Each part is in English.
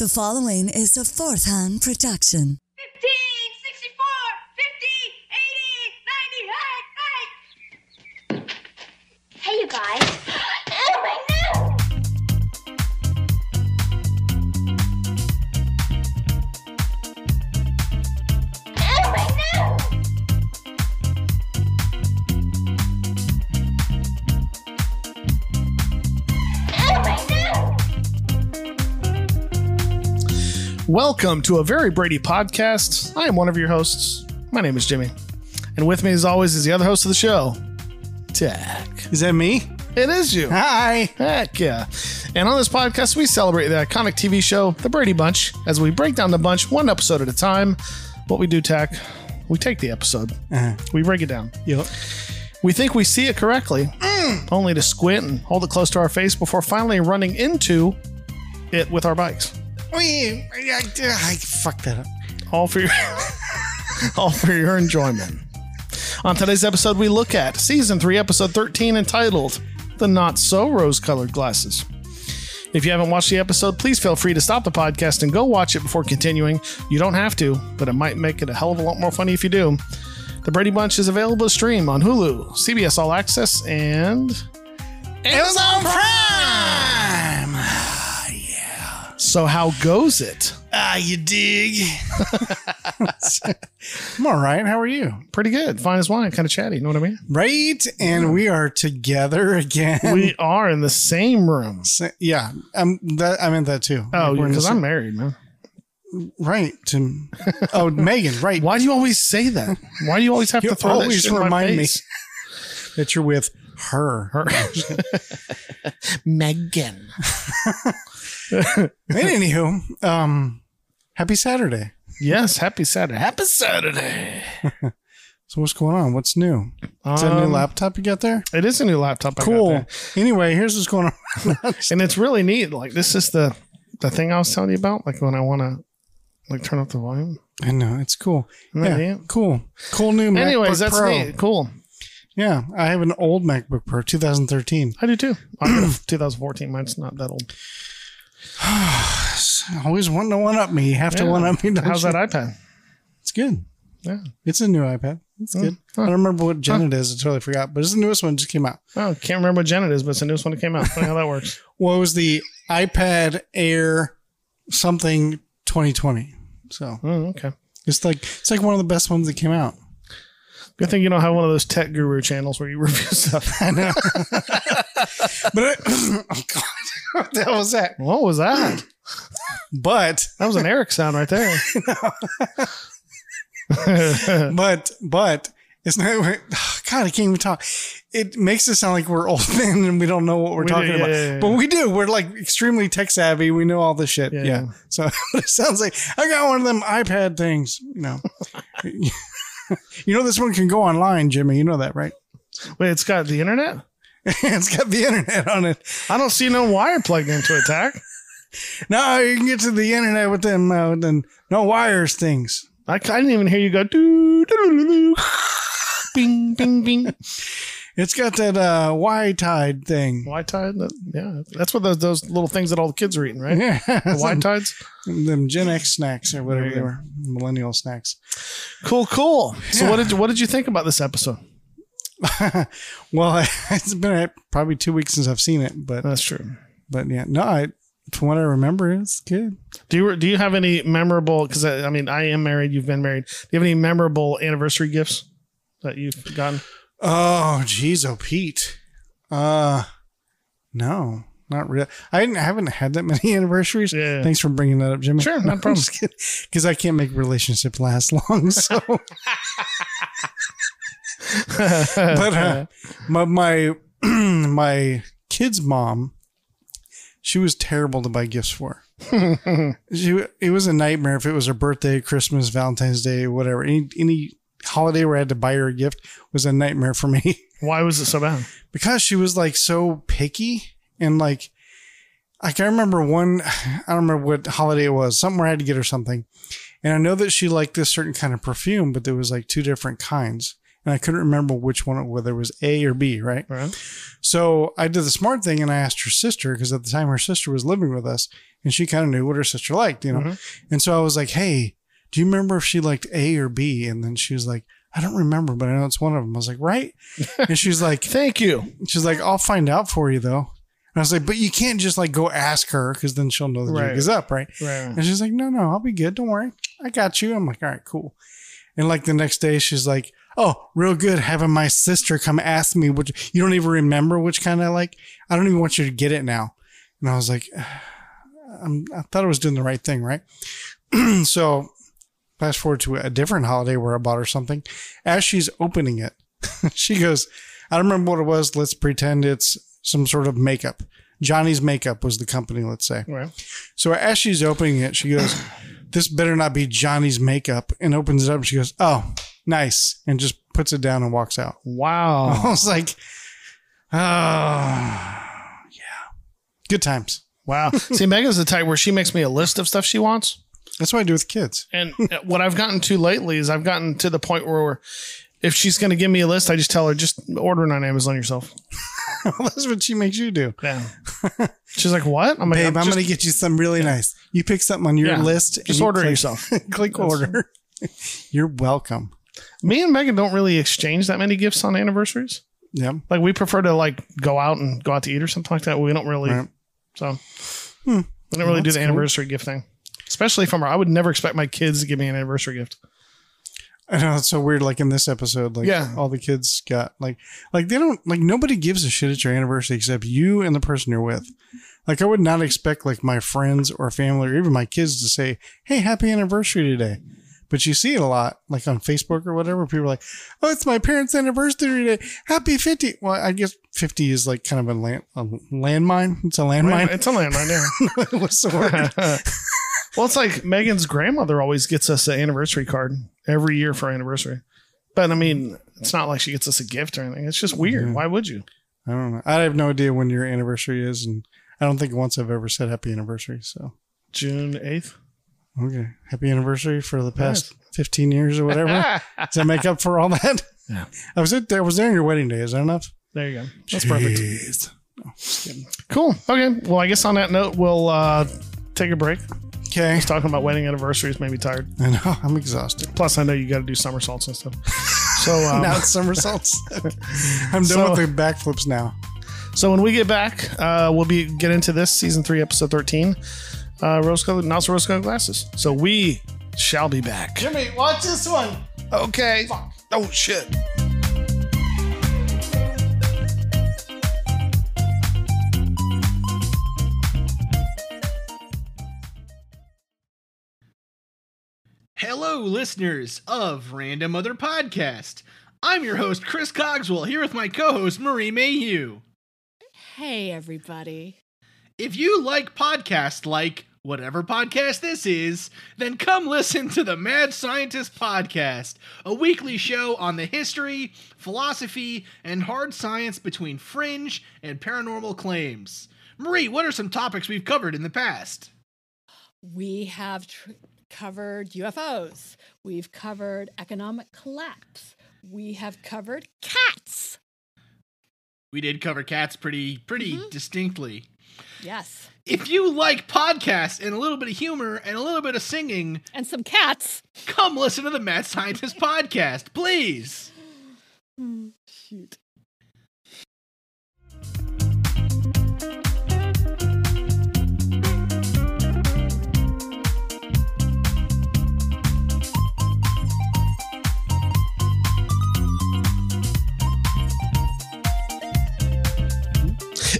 The following is a fourth hand production. 15, 64, 50, 80, 90, hey, hey! Hey, you guys. Welcome to a very Brady podcast. I am one of your hosts. My name is Jimmy. And with me, as always, is the other host of the show, Tach. Is that me? It is you. Hi. Heck yeah. And on this podcast, we celebrate the iconic TV show, The Brady Bunch, as we break down the bunch one episode at a time. What we do, Tach, we take the episode, Uh, we break it down. yep. We think we see it correctly, only to squint and hold it close to our face before finally running into it with our bikes. I, I fucked that up. all for your all for your enjoyment. On today's episode, we look at season three, episode thirteen, entitled "The Not So Rose-Colored Glasses." If you haven't watched the episode, please feel free to stop the podcast and go watch it before continuing. You don't have to, but it might make it a hell of a lot more funny if you do. The Brady Bunch is available to stream on Hulu, CBS All Access, and Amazon Prime. So how goes it? Ah, you dig? I'm all right. How are you? Pretty good, fine as wine, kind of chatty. You know what I mean? Right. And we are together again. We are in the same room. So- yeah. Um. That I meant that too. Oh, we're in because I'm sa- married, man. right. To, oh, Megan. Right. Why do you always say that? Why do you always have You to throw that always shit in my remind me. face? That you're with her. Her. Megan. Anywho, um, happy Saturday. Yes, happy Saturday. Happy Saturday. So what's going on? What's new? Is that a new Um, laptop you got there? It is a new laptop. I got Cool. there. Anyway, here's what's going on. and it's really neat. Like this is the the thing I was telling you about. Like when I want to like turn up the volume. I know it's cool. Isn't that Yeah, neat? cool, cool new. Anyways, MacBook that's Pro. neat. Cool. Yeah, I have an old MacBook Pro, 2013. I do too. I got a 2014. Mine's not that old. Always wanting to one up me. You have to Yeah. one up me. don't How's you? that iPad? It's good. Yeah. It's a new iPad. It's good. Huh. I don't remember what gen it is. I totally forgot. But it's the newest one. Just came out. Oh, can't remember what gen it is, but it's the newest one that came out. Funny how that works. What was the iPad Air something 2020. So Oh, okay. it's like it's like one of the best ones that came out. Good thing you don't have one of those tech guru channels where you review stuff. I know. but it, oh god, what the hell was that? What was that? But That was an Eric sound right there. but but it's not. Oh, god, I can't even talk. It makes it sound like we're old men and we don't know what we're We do, talking yeah, about. yeah, yeah. But we do. We're like extremely tech savvy. We know all this shit. Yeah. So it sounds like I got one of them iPad things. You know. you know this one can go online, Jimmy. You know that, right? Wait, it's got the internet? it's got the internet on it. I don't see no wire plugged into it, Tach. No, you can get to the internet with them uh, with them no wires things. I, I didn't even hear you go doo, doo, doo, doo, doo. bing, bing, bing. It's got that uh, Y tide thing. White tide? Yeah, that's what those, those little things that all the kids are eating, right? Yeah, The white tides? them Gen X snacks or whatever they were, millennial snacks. Cool, cool. So Yeah. what did you, what did you think about this episode? well, it's been uh, probably two weeks since I've seen it, but That's true. but yeah, no, I from what I remember, it's good. Do you do you have any memorable? Because I, I mean, I am married. You've been married. Do you have any memorable anniversary gifts that you've gotten? Oh, geez, oh Pete, uh, no, not real. I didn't, I haven't had that many anniversaries. Yeah. Thanks for bringing that up, Jimmy. Sure, no problem. Because I can't make relationships last long. So, but uh, my my my kid's mom, she was terrible to buy gifts for. she it was a nightmare if it was her birthday, Christmas, Valentine's Day, whatever. Any any holiday where I had to buy her a gift was a nightmare for me Why was it so bad? because she was like so picky and like like I remember one I don't remember what holiday it was, something where I had to get her something. And I know that she liked this certain kind of perfume, but there was like two different kinds. And I couldn't remember which one, whether it was A or B, right? Right. So I did the smart thing and I asked her sister, because at the time her sister was living with us, and she kind of knew what her sister liked, you know. Mm-hmm. And so I was like, "Hey, do you remember if she liked A or B?" And then she was like, "I don't remember, but I know it's one of them." I was like, "Right?" and she's like, Thank you. "She's like, I'll find out for you though." And I was like, "But you can't just like go ask her because then she'll know the Right. jig is up, right?" Right. And she's like, no, no, I'll be good. Don't worry. I got you. I'm like, all right, cool. And like the next day, she's like, oh, real good having my sister come ask me which you don't even remember which kind I like. I don't even want you to get it now. And I was like, I'm, I thought I was doing the right thing, right? so fast forward to a different holiday where I bought her something. As she's opening it, she goes, I don't remember what it was. Let's pretend it's some sort of makeup. Johnny's Makeup was the company, let's say. Right. So as she's opening it, she goes, This better not be Johnny's makeup, and opens it up. And she goes, Oh, nice. And just puts it down and walks out. Wow. I was like, Oh, yeah. Good times. Wow. See, Megan's the type where she makes me a list of stuff she wants. That's what I do with kids. And uh, what I've gotten to lately is I've gotten to the point where if she's going to give me a list, I just tell her, just order it on Amazon yourself. That's what she makes you do. Yeah. She's like, what? I'm like, Babe, I'm I'm just, going to get you something really nice. You pick something on your Yeah. list. and just you order it click- yourself. click order. You're welcome. Me and Megan don't really exchange that many gifts on anniversaries. Yeah. Like we prefer to like go out and go out to eat or something like that. We don't really, Right. so hmm. we don't really do the cool. anniversary gift thing. Especially from her, I would never expect my kids to give me an anniversary gift. I know it's so weird. Like in this episode, like Yeah. all the kids got like like they don't like nobody gives a shit at your anniversary except you and the person you're with. Like I would not expect like my friends or family or even my kids to say, "Hey, happy anniversary today." But you see it a lot, like on Facebook or whatever. People are like, "Oh, it's my parents' anniversary today. Happy 50." Well, I guess 50 is like kind of a land a landmine. It's a landmine. It's a landmine, yeah. What's the word? well, it's like Megan's grandmother always gets us an anniversary card every year for our anniversary. But I mean, it's not like she gets us a gift or anything. It's just weird. Why would you? I don't know. I have no idea when your anniversary is, and I don't think once I've ever said happy anniversary. So. June 8th? Okay. Happy anniversary for the past 15 years or whatever. Does that make up for all that? Yeah. I was there, I was there on your wedding day. Is that enough? There you go. That's perfect. perfect. Cool. Okay. Well, I guess on that note, we'll uh, take a break. Okay. Just talking about wedding anniversaries made me tired. I know. I'm exhausted. Plus, I know you got to do somersaults and stuff. So, um, now it's somersaults. I'm done So- with the backflips now. so when we get back, uh, we'll be get into this season three, episode thirteen, uh, rose colored, not so rose colored glasses. So we shall be back. Jimmy, watch this one. Okay. Oh shit. Hello, listeners of Random Other Podcast. I'm your host, Chris Cogswell, here with my co host, Marie Mayhew. Hey, everybody. If you like podcasts like whatever podcast this is, then come listen to the Mad Scientist Podcast, a weekly show on the history, philosophy, and hard science between fringe and paranormal claims. Marie, what are some topics we've covered in the past? We have tr- covered UFOs. We've covered economic collapse. We have covered cats. We did cover cats pretty pretty mm-hmm. distinctly. Yes. If you like podcasts and a little bit of humor and a little bit of singing, And some cats. come listen to the Mad Scientist podcast, please. Hmm, shoot.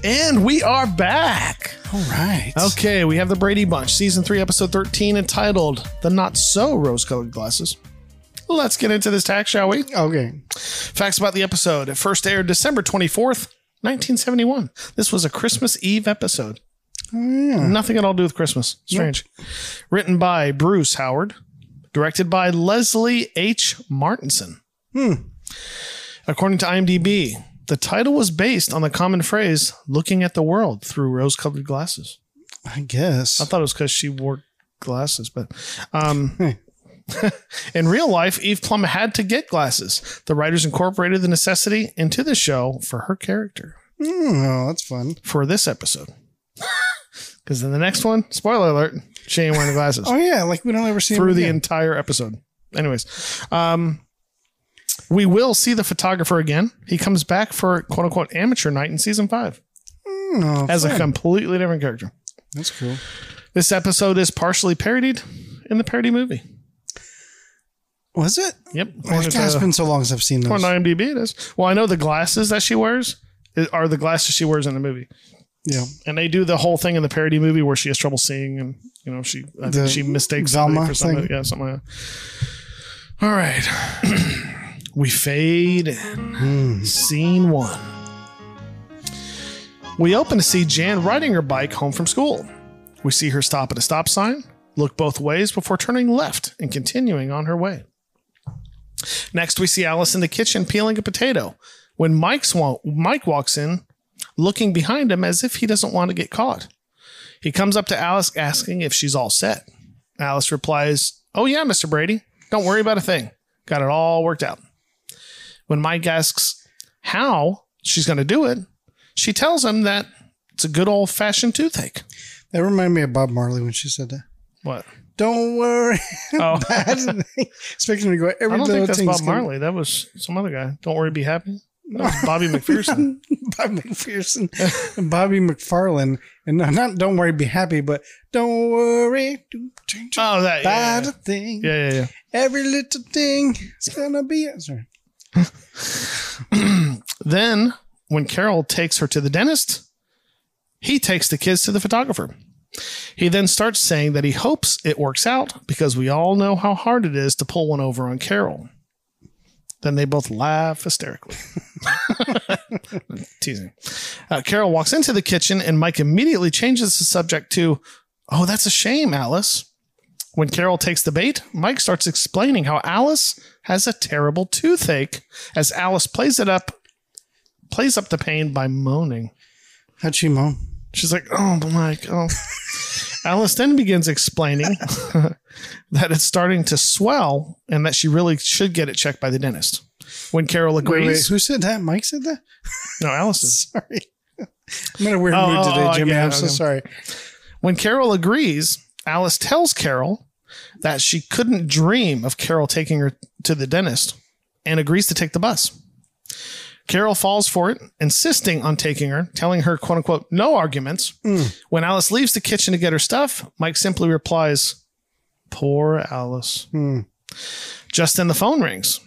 And we are back. All right. Okay, we have the Brady Bunch, season three, episode 13, entitled The Not So Rose Colored Glasses. Let's get into this Tach, shall we? Okay. Facts about the episode. It first aired December 24th, 1971. This was a Christmas Eve episode. Nothing at all to do with Christmas. Strange. Written by Bruce Howard. Directed by Leslie H. Martinson. Hmm. According to IMDb, the title was based on the common phrase, looking at the world through rose colored glasses. I guess. I thought it was because she wore glasses, but um, in real life, Eve Plumb had to get glasses. The writers incorporated the necessity into the show for her character Mm, oh, that's fun. for this episode. Because in the next one, spoiler alert, she ain't wearing the glasses Oh yeah, like we don't ever see through the again. entire episode. Anyways, um, we will see the photographer again. He comes back for quote unquote amateur night in season five Oh, as a fun. completely different character. That's cool. This episode is partially parodied in the parody movie. Was it? Yep. According God, it's to- been so long since I've seen those. on IMDb, it is. Well, I know the glasses that she wears i- are the glasses she wears in the movie. Yeah. and they do the whole thing in the parody movie where she has trouble seeing and you know she I The think she mistakes Velma somebody for something thing? yeah something like that. all right we fade in scene one we open to see jan riding her bike home from school we see her stop at a stop sign look both ways before turning left and continuing on her way next we see alice in the kitchen peeling a potato when Mike's mike walks in looking behind him as if he doesn't want to get caught. He comes up to Alice asking if she's all set. Alice replies, Oh, yeah, Mr. Brady. Don't worry about a thing. Got it all worked out. When Mike asks how she's going to do it, she tells him that it's a good old fashioned toothache. That reminded me of Bob Marley when she said that. What? Don't worry. Oh, Bad thing. Expecting me to go every I don't think that's Bob Marley. That was some other guy. Don't worry, be happy. That was Bobby McPherson. Bob McPherson and Bobby McFarlane. And no, not don't worry, be happy, but don't worry. Do change Oh, that. bad Yeah, thing. yeah, yeah. yeah. Every little thing is gonna be sorry. Then, when Carol takes her to the dentist, he takes the kids to the photographer. He then starts saying that he hopes it works out because we all know how hard it is to pull one over on Carol. Then they both laugh hysterically. Teasing. Uh, Carol walks into the kitchen and Mike immediately changes the subject to, Oh, that's a shame, Alice. When Carol takes the bait, Mike starts explaining how Alice has a terrible toothache as Alice plays it up, plays up the pain by moaning. How'd she moan? She's like, "Oh, Mike, oh." Alice then begins explaining that it's starting to swell and that she really should get it checked by the dentist. When Carol agrees, wait, who said that? Mike said that? no, Alice. Sorry. I'm in a weird Oh, mood oh, today, oh, Jimmy. yeah, I'm so okay. sorry. When Carol agrees, Alice tells Carol that she couldn't dream of Carol taking her to the dentist and agrees to take the bus. Carol falls for it, insisting on taking her, telling her, quote unquote, no arguments. When Alice leaves the kitchen to get her stuff, Mike simply replies, Poor Alice. Just then the phone rings.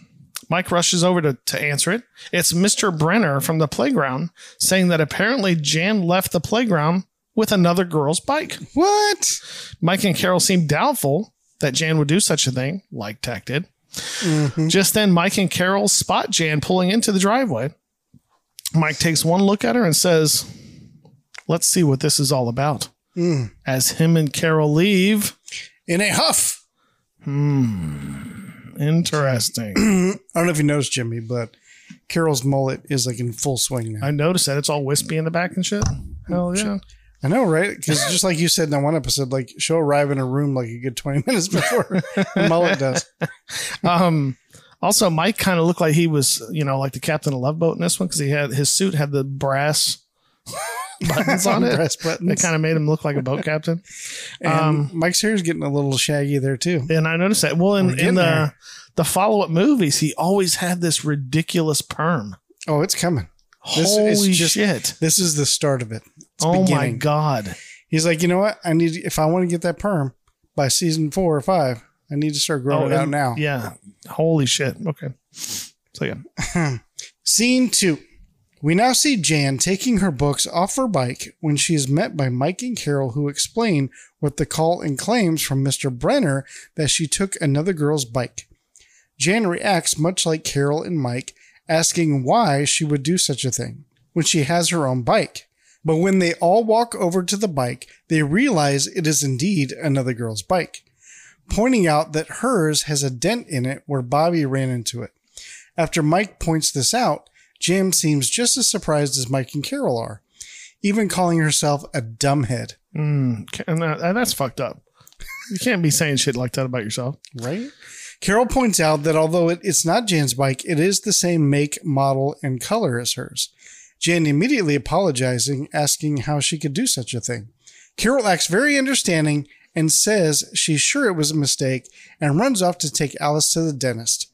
Mike rushes over to, to answer it. It's Mr. Brenner from the playground saying that apparently Jan left the playground with another girl's bike. What? Mike and Carol seem doubtful that Jan would do such a thing, like Tach did. Mm-hmm. Just then, Mike and Carol spot Jan pulling into the driveway. Mike takes one look at her and says, Let's see what this is all about. Mm. As him and Carol leave, In a huff. Hmm. interesting. I don't know if you noticed, Jimmy, but Carol's mullet is like in full swing now. I noticed that it's all wispy in the back and shit. Hell yeah. I know, right? Because just like you said in that one episode, like she'll arrive in a room like a good 20 minutes before mullet does. Um, also, Mike kind of looked like he was, you know, like the captain of Love Boat in this one because he had his suit had the brass buttons on it. Brass buttons. It kind of made him look like a boat captain. And um, Mike's hair is getting a little shaggy there too. And I noticed that. Well, in, in the there. the follow up movies, he always had this ridiculous perm. Oh, it's coming. This Holy is just- shit! This is the start of it. It's Oh my god! He's like, you know what? I need if I want to get that perm by season four or five, I need to start growing oh, it out Oh, now. Yeah. Holy shit. Okay. So yeah. Scene two. We now see Jan taking her books off her bike when she is met by Mike and Carol, who explain what the call and claims from Mr. Brenner that she took another girl's bike. Jan reacts much like Carol and Mike, asking why she would do such a thing when she has her own bike. But when they all walk over to the bike, they realize it is indeed another girl's bike, pointing out that hers has a dent in it where Bobby ran into it. After Mike points this out, Jim seems just as surprised as Mike and Carol are, even calling herself a dumbhead. Mm, and that's fucked up. You can't be saying shit like that about yourself. Right? Carol points out that although it, it's not Jan's bike, it is the same make, model, and color as hers. Jan immediately apologizing, asking how she could do such a thing. Carol acts very understanding and says she's sure it was a mistake and runs off to take Alice to the dentist.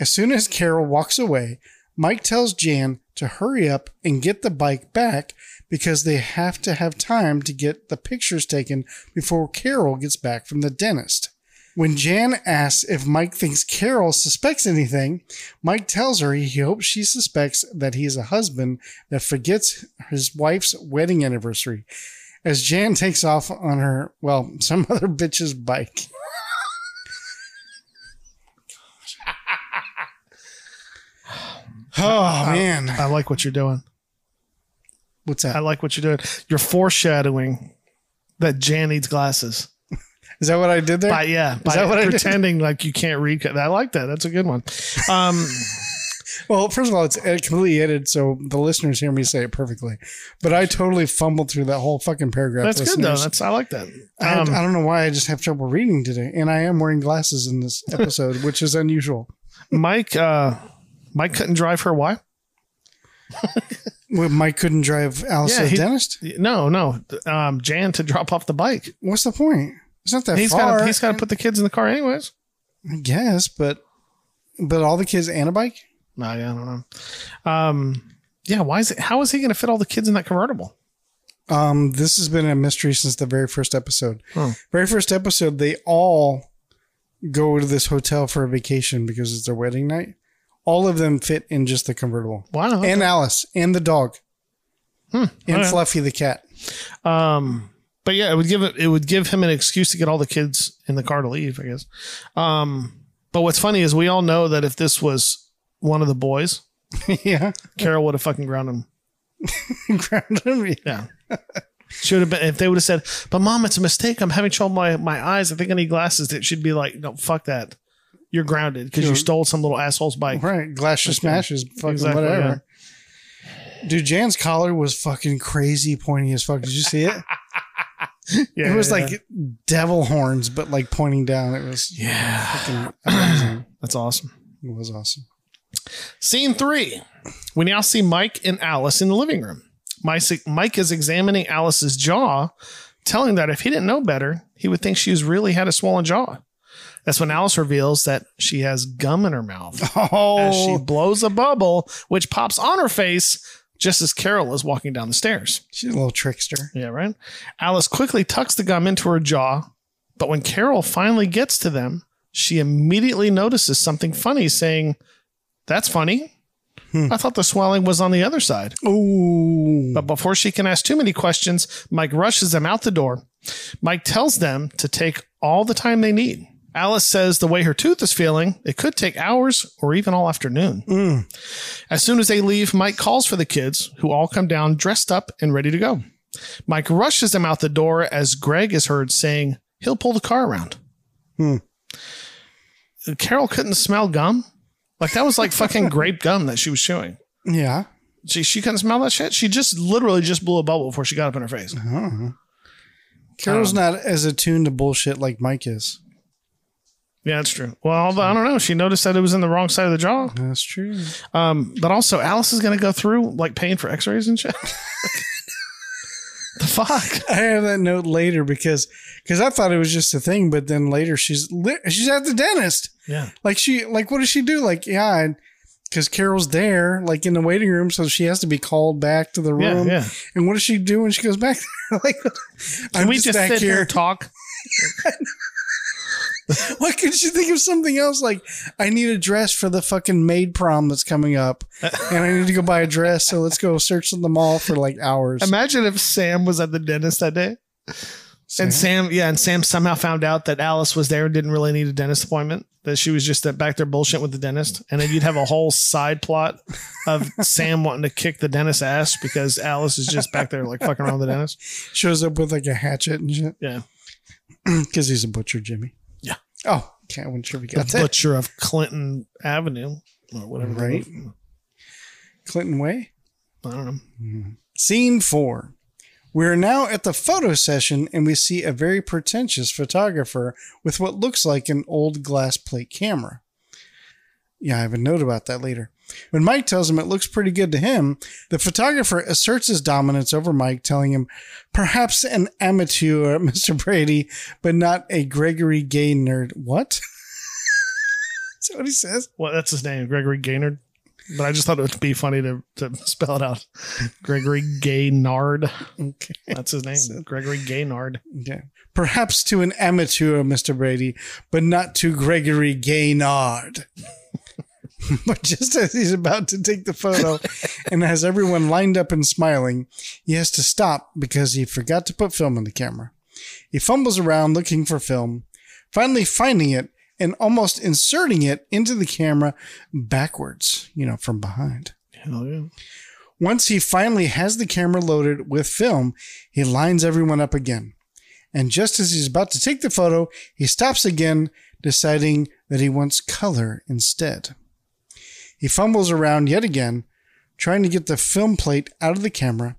As soon as Carol walks away, Mike tells Jan to hurry up and get the bike back because they have to have time to get the pictures taken before Carol gets back from the dentist. When Jan asks if Mike thinks Carol suspects anything, Mike tells her he hopes she suspects that he is a husband that forgets his wife's wedding anniversary. As Jan takes off on her, well, some other bitch's bike. oh, man. I like what you're doing. What's that? I like what you're doing. You're foreshadowing that Jan needs glasses. Is that what I did there? By yeah, by that what I did? pretending like you can't read. I like that. That's a good one. Um, Well, first of all, it's completely edited, so the listeners hear me say it perfectly. But I totally fumbled through that whole fucking paragraph. that's good though. That's I like that. I, Um, I don't know why I just have trouble reading today, and I am wearing glasses in this episode, which is unusual. Mike, uh, Mike couldn't drive her. Why? Well, Mike couldn't drive Alice Yeah, to the he- dentist. No, no. Um, Jan to drop off the bike. What's the point? It's not that He's far. got he's got to put the kids in the car anyways. I guess, but but all the kids and a bike. No, yeah, I don't know. Um, yeah, why is it? How is he going to fit all the kids in that convertible? Um, this has been a mystery since the very first episode. Hmm. Very first episode, they all go to this hotel for a vacation because it's their wedding night. All of them fit in just the convertible, Wow. and Alice and the dog, and Okay. Fluffy the cat. Um, but yeah, it would give it it would give him an excuse to get all the kids in the car to leave, I guess. Um, but what's funny is we all know that if this was one of the boys, yeah, Carol would have fucking ground him. ground him. Yeah. Should have been if they would have said, "But mom, it's a mistake. I'm having trouble my my eyes. I think I need glasses." It should be like, "No, fuck that. You're grounded because you stole some little asshole's bike." Right, glass just smashes, fucking Exactly, whatever. Dude, Jan's collar was fucking crazy pointy as fuck. Did you see it? Yeah, it was yeah, like devil horns, but like pointing down. It was yeah. fucking amazing. That's awesome. It was awesome. Scene three. We now see Mike and Alice in the living room. Mike is examining Alice's jaw, telling that if he didn't know better, he would think she's really had a swollen jaw. That's when Alice reveals that she has gum in her mouth oh. as she Oh, blows a bubble, which pops on her face just as Carol is walking down the stairs. she's a little trickster. Yeah, right. Alice quickly tucks the gum into her jaw, but when Carol finally gets to them, she immediately notices something funny, saying, That's funny. Hmm. I thought the swelling was on the other side. Ooh. But before she can ask too many questions, Mike rushes them out the door. Mike tells them to take all the time they need. Alice says the way her tooth is feeling, it could take hours or even all afternoon. As soon as they leave, Mike calls for the kids, who all come down dressed up and ready to go. Mike rushes them out the door as Greg is heard saying he'll pull the car around. Hmm. Carol couldn't smell gum. Like that was like fucking grape gum that she was chewing. Yeah. She she couldn't smell that shit. She just literally just blew a bubble before she got up in her face. Carol's Um, not as attuned to bullshit like Mike is. Yeah, that's true. Well, I don't know. She noticed that it was in the wrong side of the jaw. That's true. Um, but also Alice is gonna go through like paying for X-rays and shit. the fuck? I have that note later because because I thought it was just a thing, but then later she's she's at the dentist. Yeah. Like she like what does she do? Like yeah, because Carol's there, like in the waiting room, so she has to be called back to the room. yeah. And what does she do when she goes back? like, Can we just sit here and talk? Why couldn't she think of something else? Like, I need a dress for the fucking maid prom that's coming up, and I need to go buy a dress. So let's go search in the mall for like hours. Imagine if Sam was at the dentist that day. And Sam, yeah, and Sam somehow found out that Alice was there and didn't really need a dentist appointment. That she was just back there bullshit with the dentist, and then you'd have a whole side plot of Sam wanting to kick the dentist's ass because Alice is just back there like fucking around with the dentist. Shows up with like a hatchet and shit Yeah, because he's a butcher, Jimmy. Oh, okay. I wasn't sure the got that butcher of Clinton Avenue or whatever. Right. Clinton Way. I don't know. Mm-hmm. Scene four. We are now at the photo session and we see a very pretentious photographer with what looks like an old glass plate camera. Yeah, I have a note about that later. When Mike tells him it looks pretty good to him, the photographer asserts his dominance over Mike, telling him, perhaps an amateur, Mr. Brady, but not a Gregory Gay nerd. What? Is that what he says? Well, that's his name, Gregory Gaynard. But I just thought it would be funny to, to spell it out. Gregory Gaynard. Okay. That's his name. Gregory Gaynard. Okay. Perhaps to an amateur, Mr. Brady, but not to Gregory Gaynard. but just as he's about to take the photo and has everyone lined up and smiling, he has to stop because he forgot to put film in the camera. He fumbles around looking for film, finally finding it and almost inserting it into the camera backwards, you know, from behind. Hell yeah. Once he finally has the camera loaded with film, he lines everyone up again. And just as he's about to take the photo, he stops again, deciding that he wants color instead. He fumbles around yet again, trying to get the film plate out of the camera,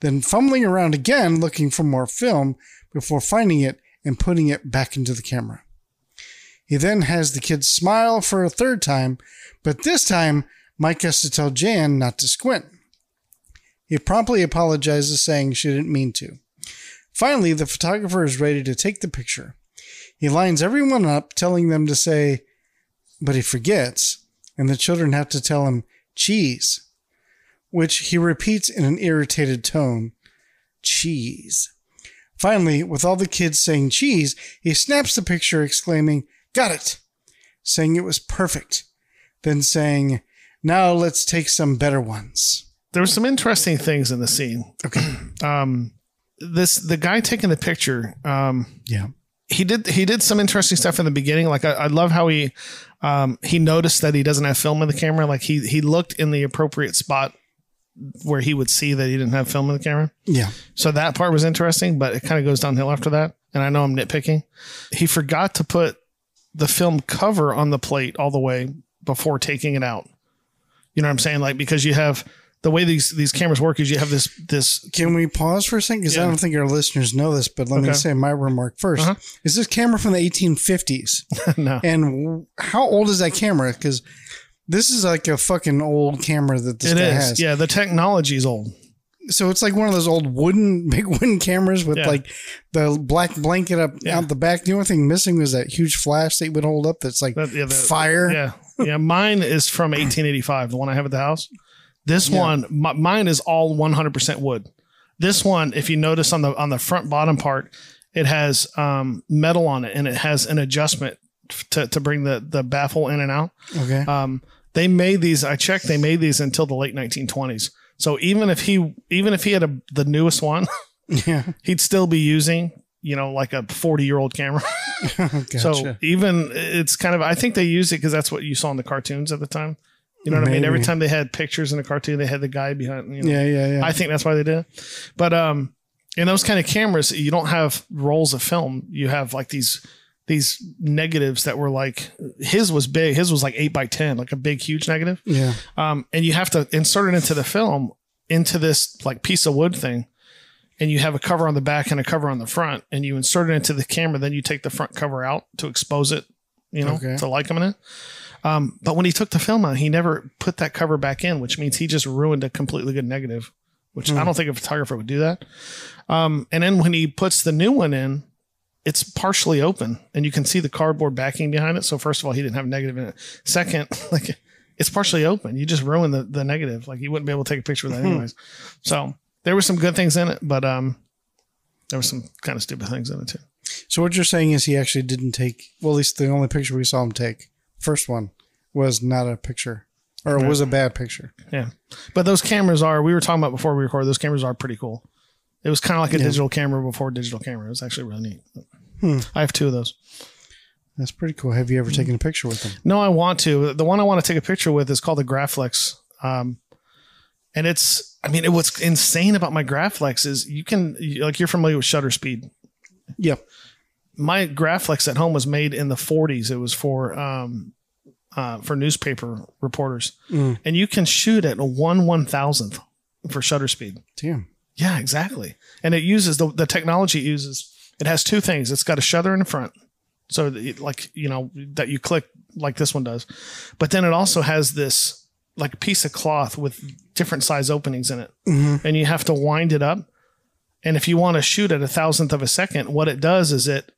then fumbling around again looking for more film before finding it and putting it back into the camera. He then has the kids smile for a third time, but this time Mike has to tell Jan not to squint. He promptly apologizes, saying she didn't mean to. Finally, the photographer is ready to take the picture. He lines everyone up, telling them to say, but he forgets, and the children have to tell him, cheese, which he repeats in an irritated tone. Cheese. Finally, with all the kids saying cheese, he snaps the picture, exclaiming, Got it! Saying it was perfect. Then saying, Now let's take some better ones. There were some interesting things in the scene. Okay. Um, this the guy taking the picture. Um, Yeah. He did he did some interesting stuff in the beginning. Like I, I love how he um, he noticed that he doesn't have film in the camera. Like he he looked in the appropriate spot where he would see that he didn't have film in the camera. Yeah. So that part was interesting, but it kind of goes downhill after that. And I know I'm nitpicking. He forgot to put the film cover on the plate all the way before taking it out. You know what I'm saying? Like because you have the way these these cameras work is you have this this Can we pause for a second? Because I don't think our listeners know this, but let me say my remark 1st Uh-huh. Is this camera from the 1850s? no. and w- how old is that camera? Because this is like a fucking old camera that this It guy is. has. Yeah, the technology is old. So it's like one of those old wooden, big wooden cameras with Yeah. like the black blanket up Yeah. out the back. The only thing missing was that huge flash that you would hold up that's like That- yeah, the- fire. Yeah, yeah. Mine is from 1885. The one I have at the house. This Yeah. one, my, mine is all 100% wood. This one, if you notice on the on the front bottom part, it has um, metal on it, and it has an adjustment to, to bring the the baffle in and out. Okay. Um, they made these. I checked. They made these until the late 1920s. So even if he even if he had a, the newest one, yeah. he'd still be using you know like a 40 year old camera. gotcha. So even it's kind of I think they used it because that's what you saw in the cartoons at the time. You know what I mean? Every time they had pictures in a cartoon, they had the guy behind. You know, yeah, yeah, yeah. I think that's why they did it. But um, in those kind of cameras, you don't have rolls of film. You have like these these negatives that were like his was big. His was like eight by ten, like a big, huge negative. yeah. Um, and you have to insert it into the film into this like piece of wood thing. And you have a cover on the back and a cover on the front, and you insert it into the camera. Then you take the front cover out to expose it, you know, Okay. to like them in it. Um, but when he took the film out, he never put that cover back in, which means he just ruined a completely good negative. Which I don't think a photographer would do that. Um, and then when he puts the new one in, it's partially open, and you can see the cardboard backing behind it. So first of all, he didn't have negative in it. Second, like it's partially open. You just ruined the, the negative. Like you wouldn't be able to take a picture with that anyways. So there were some good things in it, but um, there were some kind of stupid things in it too. So what you're saying is he actually didn't take. Well, at least the only picture we saw him take, first one, was not a picture, or it was a bad picture. Yeah, but those cameras are. We were talking about before we recorded. Those cameras are pretty cool. It was kind of like a Yeah. digital camera before digital camera. It was actually really neat. Hmm. I have two of those. That's pretty cool. Have you ever taken a picture with them? No, I want to. The one I want to take a picture with is called the Graflex. Um, and it's, I mean, it, what's insane about my Graflex is you can, like, you're familiar with shutter speed. Yep. My Graflex at home was made in the 40s. It was for, um, uh, for newspaper reporters, Mm. and you can shoot at a one one thousandth for shutter speed. Damn. Yeah, exactly. And it uses the the technology it uses. It has two things. It's got a shutter in the front, so that it- like you know that you click like this one does. But then it also has this like piece of cloth with different size openings in it, and you have to wind it up. And if you want to shoot at a thousandth of a second, what it does is it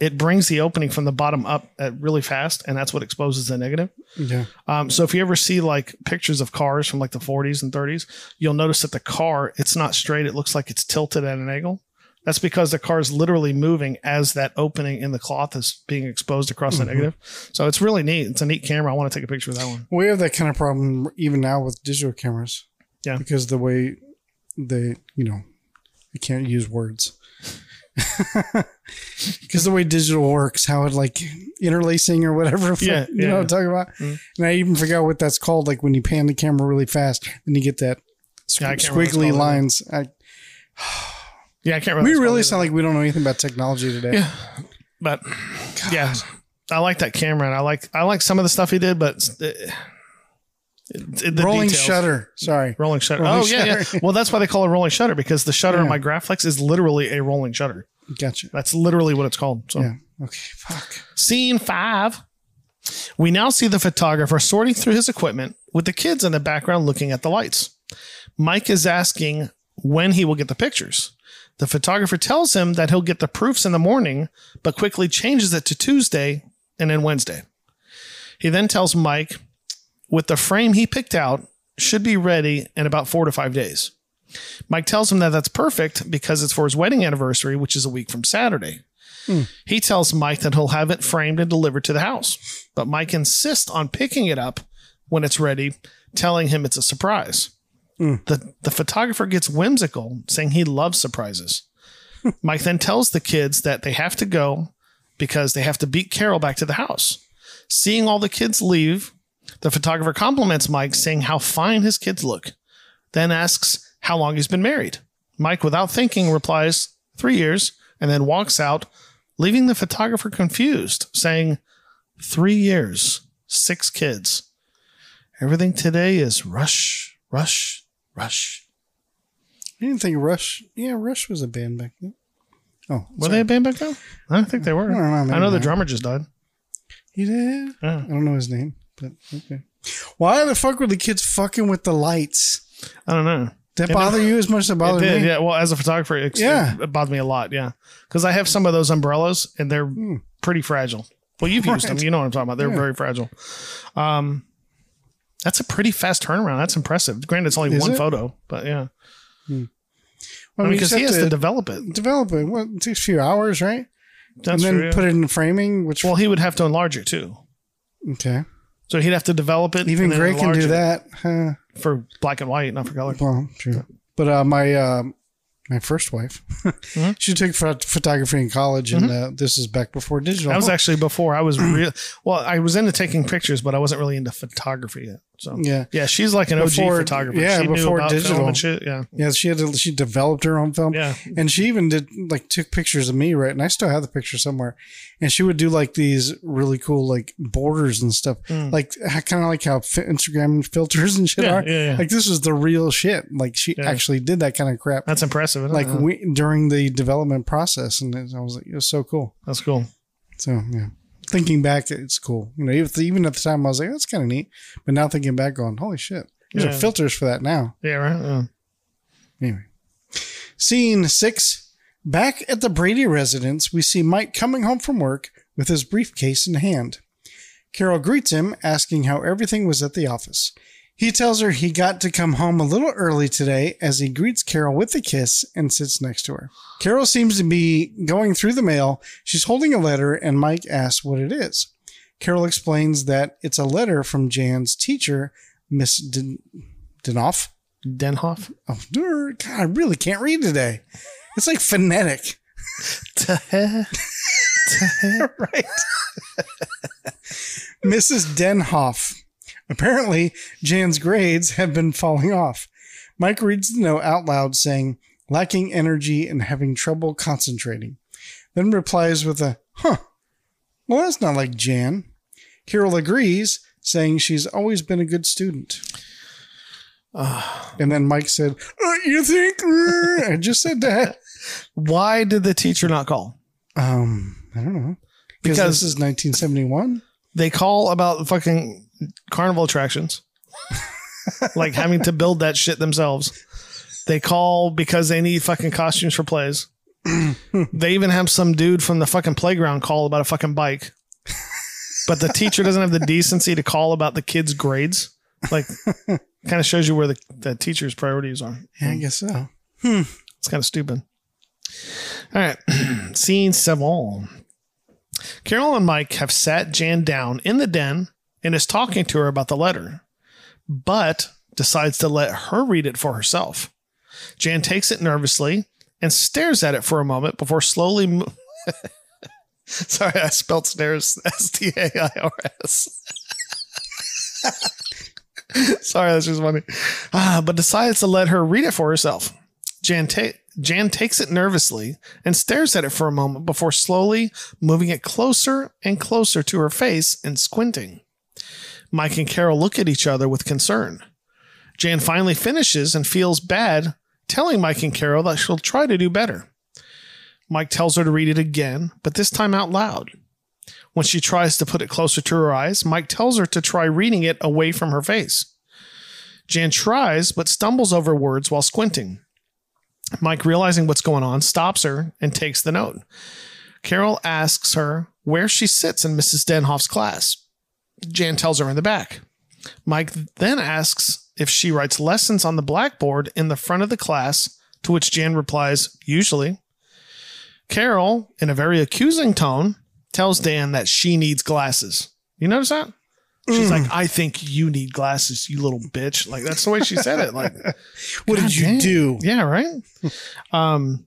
it brings the opening from the bottom up at really fast, and that's what exposes the negative. Yeah. Um, so if you ever see like pictures of cars from like the 40s and 30s, you'll notice that the car it's not straight; it looks like it's tilted at an angle. That's because the car is literally moving as that opening in the cloth is being exposed across the negative. So it's really neat. It's a neat camera. I want to take a picture of that one. We have that kind of problem even now with digital cameras. Yeah. Because the way they, you know, I can't use words. Because the way digital works, how it like interlacing or whatever. Yeah, you know what I'm talking about? Mm-hmm. And I even forgot what that's called. Like when you pan the camera really fast and you get that squ- Yeah, I can't remember what it's squiggly lines. I, Yeah, I can't remember. we really sound either. like we don't know anything about technology today. Yeah. but yeah, I like that camera, and I like I like some of the stuff he did, but it, the Rolling details- shutter. Sorry. Rolling shutter. Rolling oh yeah, yeah. Well, that's why they call it rolling shutter because the shutter on Yeah. my Graflex is literally a rolling shutter. Gotcha. That's literally what it's called. So Yeah. Okay. Fuck. Scene five. We now see the photographer sorting through his equipment with the kids in the background looking at the lights. Mike is asking when he will get the pictures. The photographer tells him that he'll get the proofs in the morning, but quickly changes it to Tuesday and then Wednesday. He then tells Mike with the frame he picked out should be ready in about four to five days. Mike tells him that that's perfect because it's for his wedding anniversary, which is a week from Saturday. Hmm. He tells Mike that he'll have it framed and delivered to the house, but Mike insists on picking it up when it's ready, telling him it's a surprise. Hmm. The, the photographer gets whimsical, saying he loves surprises. Hmm. Mike then tells the kids that they have to go because they have to beat Carol back to the house. Seeing all the kids leave, the photographer compliments Mike, saying how fine his kids look, then asks how long he's been married. Mike, without thinking, replies, three years, and then walks out, leaving the photographer confused, saying, Three years, six kids. Everything today is rush, rush, rush. I didn't think Rush. Yeah, Rush was a band back then. Oh, Were they a band back then? I don't think they were. I don't know, I, know the drummer just died. He did. Yeah. I don't know his name, but okay. Why the fuck were the kids fucking with the lights? I don't know. Did that bother you as much as it It bothered did, me? yeah. Well, as a photographer, it, Yeah. it bothered me a lot. Yeah, because I have some of those umbrellas and they're pretty fragile. Well, you've used them. Hmm. You know what I'm talking about. They're Yeah. very fragile. Um, that's a pretty fast turnaround. That's impressive. Granted, it's only Is one it? photo, but yeah, Well, I mean, because he has to, develop it. develop it. What, it takes a few hours, right? That's and then true. yeah. put it in framing, which well, he would have to enlarge it too. okay. So he'd have to develop it. Even Gray can do that. Huh. for black and white, not for color. Well, true. But uh, my uh, my first wife, Mm-hmm. she took phot- photography in college, and uh, this is back before digital. That was actually before I was real. Well, I was into taking pictures, but I wasn't really into photography yet. So Yeah. yeah, she's like an OG Before- photographer. yeah, she before digital. and shit. Yeah, Yeah, she had to, she developed her own film. Yeah. and she even did like took pictures of me, right? And I still have the picture somewhere. And she would do like these really cool like borders and stuff, hmm. like kind of like how Instagram filters and shit. Yeah, are. yeah, yeah. Like this is the real shit. Like she actually did that kind of crap. that's impressive. isn't like we, during the development process, and I was like, it was so cool. that's cool. So yeah, thinking back, it's cool. You know, even, at the time, I was like, that's kind of neat. But now thinking back, going, holy shit, there's Yeah. filters for that now. Yeah, right. Yeah. Anyway, scene six. Back at the Brady residence, we see Mike coming home from work with his briefcase in hand. Carol greets him, asking how everything was at the office. He tells her he got to come home a little early today as he greets Carol with a kiss and sits next to her. Carol seems to be going through the mail. She's holding a letter, and Mike asks what it is. Carol explains that it's a letter from Jan's teacher, Miss Den- Denoff. Denhoff. Oh, er, God, I really can't read today. It's like phonetic. right. Mrs. Denhoff. Apparently, Jan's grades have been falling off. Mike reads the note out loud, saying, lacking energy and having trouble concentrating. Then replies with a, huh. Well, that's not like Jan. Carol agrees, saying she's always been a good student. and then Mike said, uh, You think? I just said that. Why did the teacher not call? Um, I don't know. Because Because- this is 1971. They call about fucking carnival attractions, like having to build that shit themselves. They call because they need fucking costumes for plays. they even have some dude from the fucking playground call about a fucking bike. But the teacher doesn't have the decency to call about the kids' grades. Like, kind of shows you where the, the teacher's priorities are. Yeah, I guess so. Hmm. It's kind of stupid. All right. Scene seven. Carol and Mike have sat Jan down in the den and is talking to her about the letter, but decides to let her read it for herself. Jan takes it nervously and stares at it for a moment before slowly. Mo- Sorry, I spelled stares S T A I R S. Sorry, that's just funny. Ah, but decides to let her read it for herself. Jan, ta- Jan takes it nervously and stares at it for a moment before slowly moving it closer and closer to her face and squinting. Mike and Carol look at each other with concern. Jan finally finishes and feels bad, telling Mike and Carol that she'll try to do better. Mike tells her to read it again, but this time out loud. When she tries to put it closer to her eyes, Mike tells her to try reading it away from her face. Jan tries, but stumbles over words while squinting. Mike, realizing what's going on, stops her and takes the note. Carol asks her where she sits in Mrs. Denhoff's class. Jan tells her in the back. Mike then asks if she writes lessons on the blackboard in the front of the class, to which Jan replies, usually. Carol, in a very accusing tone, tells Jan that she needs glasses. You notice that? She's like, I think you need glasses, you little bitch. Like, that's the way she said it. Like, What did you damn. do? yeah, right. Um,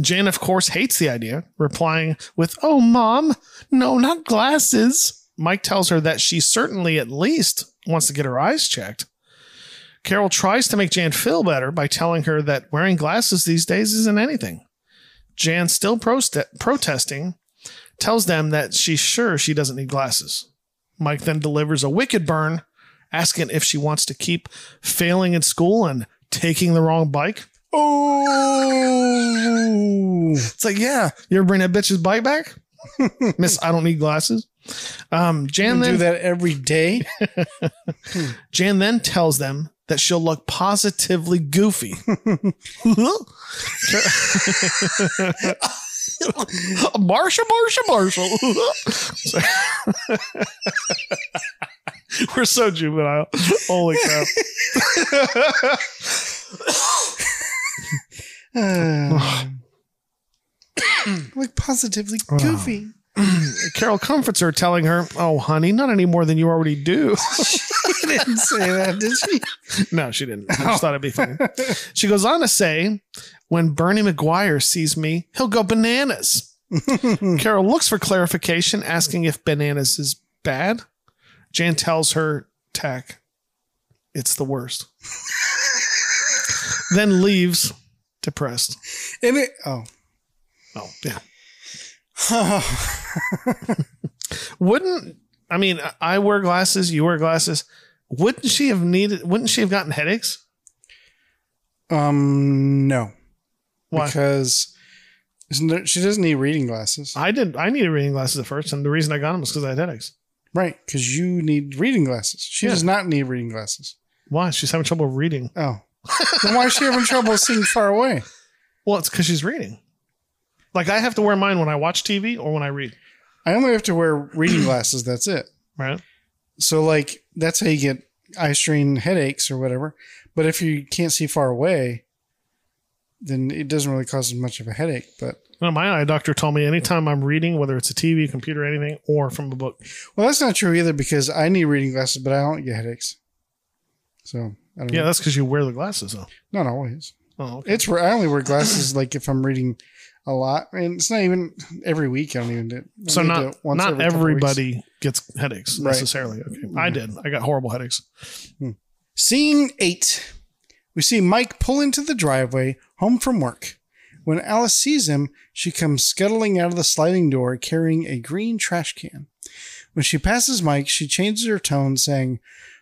Jan, of course, hates the idea, replying with, Oh, mom, no, not glasses. Mike tells her that she certainly at least wants to get her eyes checked. Carol tries to make Jan feel better by telling her that wearing glasses these days isn't anything. Jan, still proste- protesting, tells them that she's sure she doesn't need glasses. Mike then delivers a wicked burn, asking if she wants to keep failing in school and taking the wrong bike. Oh, It's like, yeah, you ever bring that bitch's bike back? Miss, I don't need glasses. Um, Jan do then that every day. Jan then tells them that she'll look positively goofy. Marcia, Marcia, Marcia. We're so juvenile. Holy crap. Uh, like positively goofy. Carol comforts her, telling her, Oh, honey, not any more than you already do. She didn't say that, did she? No, she didn't. I just oh. thought it'd be funny. She goes on to say, when Bernie McGuire sees me, he'll go bananas. Carol looks for clarification, asking if bananas is bad. Jan tells her, tack, it's the worst. then leaves depressed. And it, oh, Oh, yeah. Wouldn't, I mean, I wear glasses, you wear glasses. Wouldn't she have needed, wouldn't she have gotten headaches? um, no, Why? because isn't there, she doesn't need reading glasses, I did. I needed reading glasses at first, and the reason I got them was because I had headaches. right? Because you need reading glasses. She Yeah. does not need reading glasses. Why? She's having trouble reading. Oh, then why is she having trouble seeing far away? Well, it's because she's reading. Like I have to wear mine when I watch TV or when I read. I only have to wear reading glasses. That's it. Right? So like that's how you get eye strain headaches or whatever. But if you can't see far away, then it doesn't really cause as much of a headache. But No, my eye doctor told me anytime I'm reading, whether it's a TV, computer, anything, or from a book. well, that's not true either because I need reading glasses, but I don't get headaches. So I don't Yeah, know. that's because you wear the glasses, though. not always. Oh, okay. It's where I only wear glasses like if I'm reading a lot, and it's not even every week. I don't even do it. So not it once not every everybody gets headaches Right. necessarily. Okay, I did. I got horrible headaches. Hmm. Scene eight. We see Mike pull into the driveway home from work. When Alice sees him, she comes scuttling out of the sliding door carrying a green trash can. When she passes Mike, she changes her tone, saying,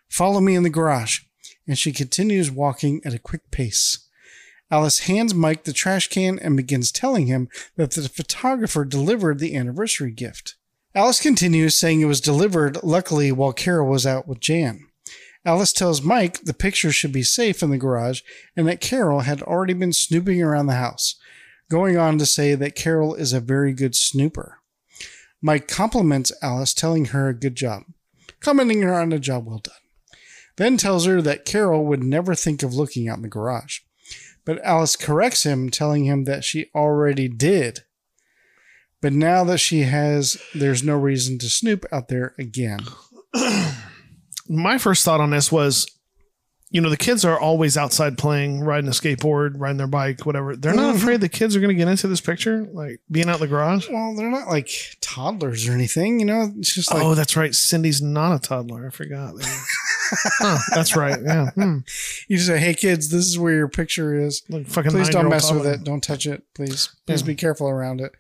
Follow me in the garage. And she continues walking at a quick pace. Alice hands Mike the trash can and begins telling him that the photographer delivered the anniversary gift. Alice continues saying it was delivered luckily while Carol was out with Jan. Alice tells Mike the picture should be safe in the garage and that Carol had already been snooping around the house, going on to say that Carol is a very good snooper. Mike compliments Alice, telling her a good job, commenting her on a job well done. Then tells her that Carol would never think of looking out in the garage. But Alice corrects him, telling him that she already did. But now that she has, there's no reason to snoop out there again. My first thought on this was, you know, the kids are always outside playing, riding a skateboard, riding their bike, whatever. They're not mm-hmm. afraid the kids are going to get into this picture, like being out in the garage. Well, they're not like toddlers or anything, you know. It's just oh, like oh, that's right. Cindy's not a toddler. I forgot. Huh, that's right. Yeah. Hmm. you just say, "Hey, kids, this is where your picture is. Like fucking Please don't mess with it. Don't touch it. Please, please be careful around it.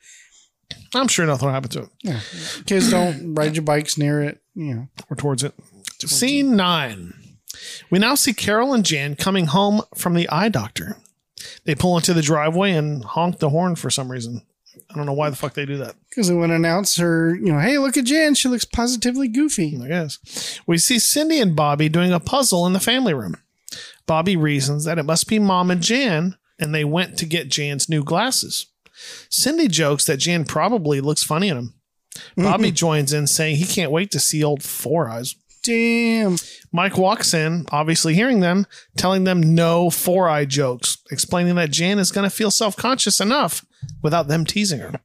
I'm sure nothing will happen to it Kids, don't ride your bikes near it. You know, or towards it. Scene nine. We now see Carol and Jan coming home from the eye doctor. They pull into the driveway and honk the horn for some reason. I don't know why the fuck they do that. because they want to announce her. You know, hey, look at Jan. She looks positively goofy. I guess. We see Cindy and Bobby doing a puzzle in the family room. Bobby reasons that it must be Mom and Jan, and they went to get Jan's new glasses. Cindy jokes that Jan probably looks funny in them. Mm-hmm. Bobby joins in saying he can't wait to see old Four Eyes. Damn. Mike walks in, obviously hearing them, telling them no four eye jokes, explaining that Jan is going to feel self conscious enough without them teasing her.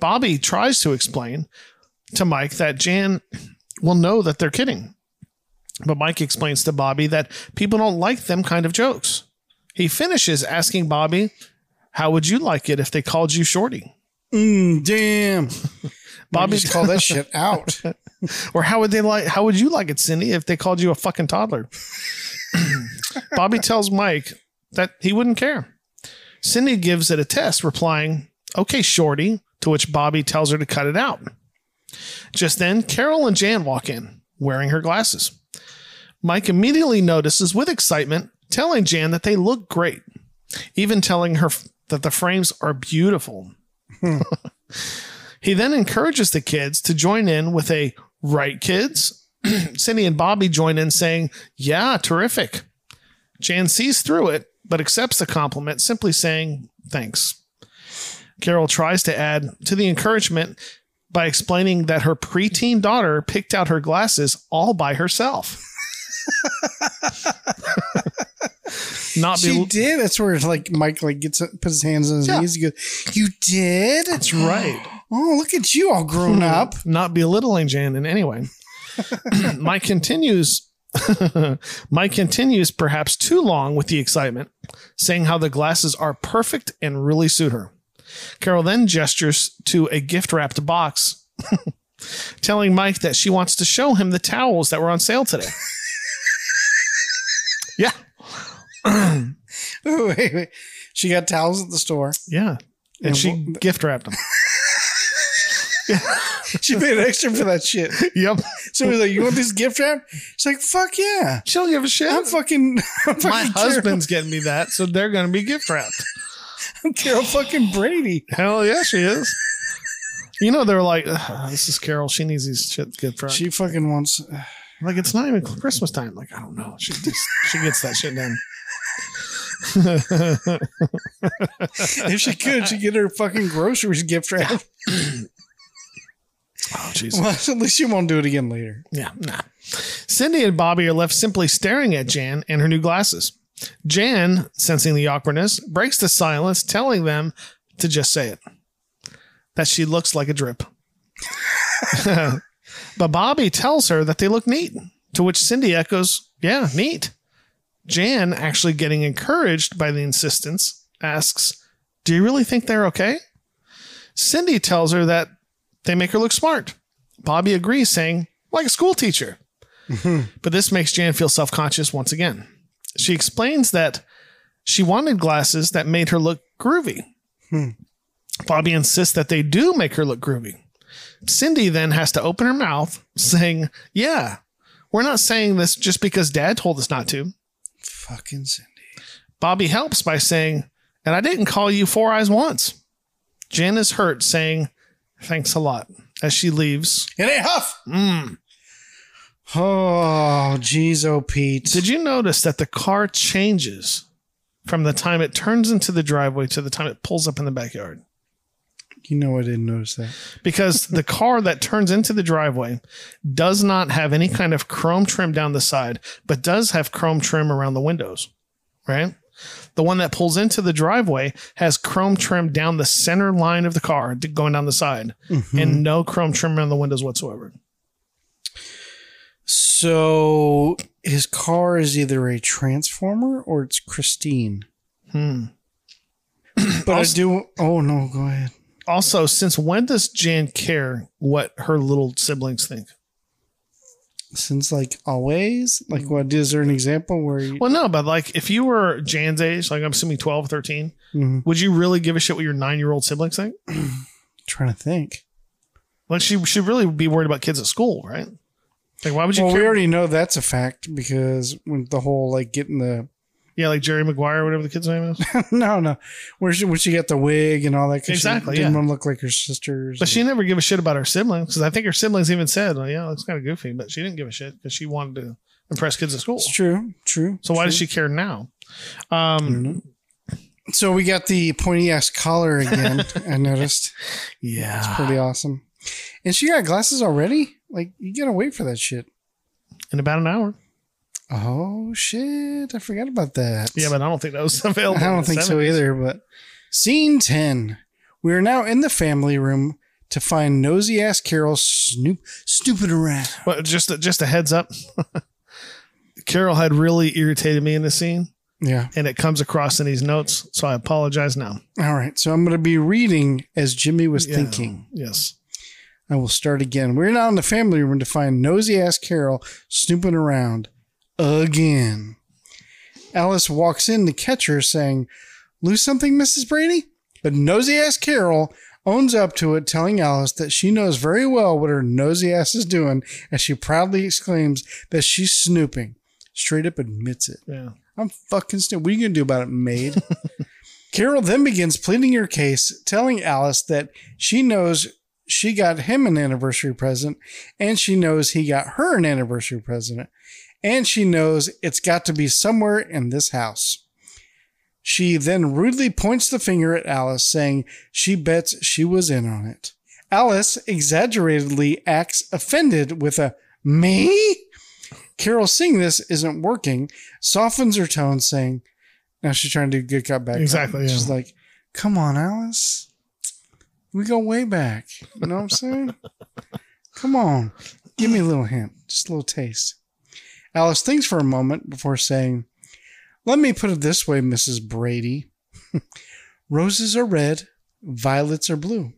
Bobby tries to explain to Mike that Jan will know that they're kidding. But Mike explains to Bobby that people don't like them kind of jokes. He finishes asking Bobby, How would you like it if they called you Shorty? Mm, damn. Bobby's call that shit out. Or how would they like how would you like it, Cindy, if they called you a fucking toddler? Bobby tells Mike that he wouldn't care. Cindy gives it a test, replying, Okay, Shorty, to which Bobby tells her to cut it out. Just then, Carol and Jan walk in, wearing her glasses. Mike immediately notices with excitement, telling Jan that they look great, even telling her that the frames are beautiful. Hmm. he then encourages the kids to join in with a right kids. Cindy and Bobby join in saying, Yeah, terrific. Jan sees through it, but accepts the compliment, simply saying, Thanks. Carol tries to add to the encouragement by explaining that her preteen daughter picked out her glasses all by herself. Not She be did. That's where like Mike like gets puts his hands on his Yeah. knees. He goes, "You did? That's right. Oh, look at you, all grown hmm. up." not belittling Jan in any way. Mike continues. Mike continues perhaps too long with the excitement, saying how the glasses are perfect and really suit her. Carol then gestures to a gift wrapped box, telling Mike that she wants to show him the towels that were on sale today. yeah, wait, wait. She got towels at the store. yeah. And And she gift wrapped them. She paid extra for that shit. Yep. So he's like, "You want this gift wrap?" She's like, "Fuck yeah." She don't give a shit. I'm fucking, I'm fucking My husband's getting me that, so they're going to be gift wrapped. I'm Carol fucking Brady. Hell yeah, she is. You know, they're like, "Ugh, this is Carol. She needs these shit gift wrapped. She fucking wants. like, it's not even Christmas time. Like, I don't know. She just, she gets that shit done. If she could, she'd get her fucking groceries gift wrap. Jesus. Well, at least you won't do it again later. Yeah, nah. Cindy and Bobby are left simply staring at Jan and her new glasses. Jan, sensing the awkwardness, breaks the silence, telling them to just say it that she looks like a drip. but Bobby tells her that they look neat, to which Cindy echoes, Yeah, neat. Jan, actually getting encouraged by the insistence, asks, Do you really think they're okay? Cindy tells her that they make her look smart. Bobby agrees, saying, like a school teacher. but this makes Jan feel self conscious once again. She explains that she wanted glasses that made her look groovy. Hmm. Bobby insists that they do make her look groovy. Cindy then has to open her mouth, saying, Yeah, we're not saying this just because dad told us not to. Fucking Cindy. Bobby helps by saying, And I didn't call you Four Eyes once. Jan is hurt, saying, Thanks a lot. As she leaves. And a huff. Mm. Oh, geez, oh, Pete. Did you notice that the car changes from the time it turns into the driveway to the time it pulls up in the backyard? You know, I didn't notice that. Because the car that turns into the driveway does not have any kind of chrome trim down the side, but does have chrome trim around the windows, right? The one that pulls into the driveway has chrome trim down the center line of the car going down the side and no chrome trim around the windows whatsoever. So his car is either a transformer or it's Christine. Hmm. But Also- I do. Oh no, go ahead. Also, since when does Jan care what her little siblings think? Since like always, like what is there an example where you, Well, no, but like if you were Jan's age, like I'm assuming 12, 13, Mhm. would you really give a shit what your nine year old siblings think? trying to think? Like she should really be worried about kids at school, right? Like why would you Well, we already know that's a fact because when the whole like getting the yeah, like Jerry Maguire, or whatever the kid's name is. no no where she when she got the wig and all that 'cause Exactly, she didn't yeah. want to look like her sisters. But she never give a shit about her siblings because I think her siblings even said, "Oh yeah, it's kind of goofy," but she didn't give a shit because she wanted to impress kids at school. it's true, true. So why does she care now? Um, So we got the pointy ass collar again. I noticed. yeah, It's Pretty awesome. And she got glasses already? Like, you gotta wait for that shit. in about an hour. Oh, shit. I forgot about that. Yeah, but I don't think that was available. I don't think so either. But scene 10. We are now in the family room to find nosy ass Carol snoop, snooping around. But just a, just a heads up, Carol had really irritated me in this scene, Yeah. and it comes across in these notes. So I apologize now. All right. So I'm going to be reading as Jimmy was Yeah. thinking. Yes. I will start again. We're now in the family room to find nosy ass Carol snooping around again. Alice walks in to catch her, saying, Lose something, Mrs. Brady? But nosy ass Carol owns up to it, telling Alice that she knows very well what her nosy ass is doing, as she proudly exclaims that she's snooping. Straight up admits it. Yeah. I'm fucking stupid. What are you going to do about it, maid? Carol then begins pleading her case, telling Alice that she knows she got him an anniversary present and she knows he got her an anniversary present and she knows it's got to be somewhere in this house. She then rudely points the finger at Alice, saying she bets she was in on it. Alice exaggeratedly acts offended with a me? Carol seeing this isn't working, softens her tone, saying, now she's trying to do good cop back. Exactly, yeah. She's like, come on, Alice. We go way back. You know what I'm saying? come on. Give me a little hint, just a little taste. Alice thinks for a moment before saying, let me put it this way, Mrs. Brady. Roses are red, violets are blue.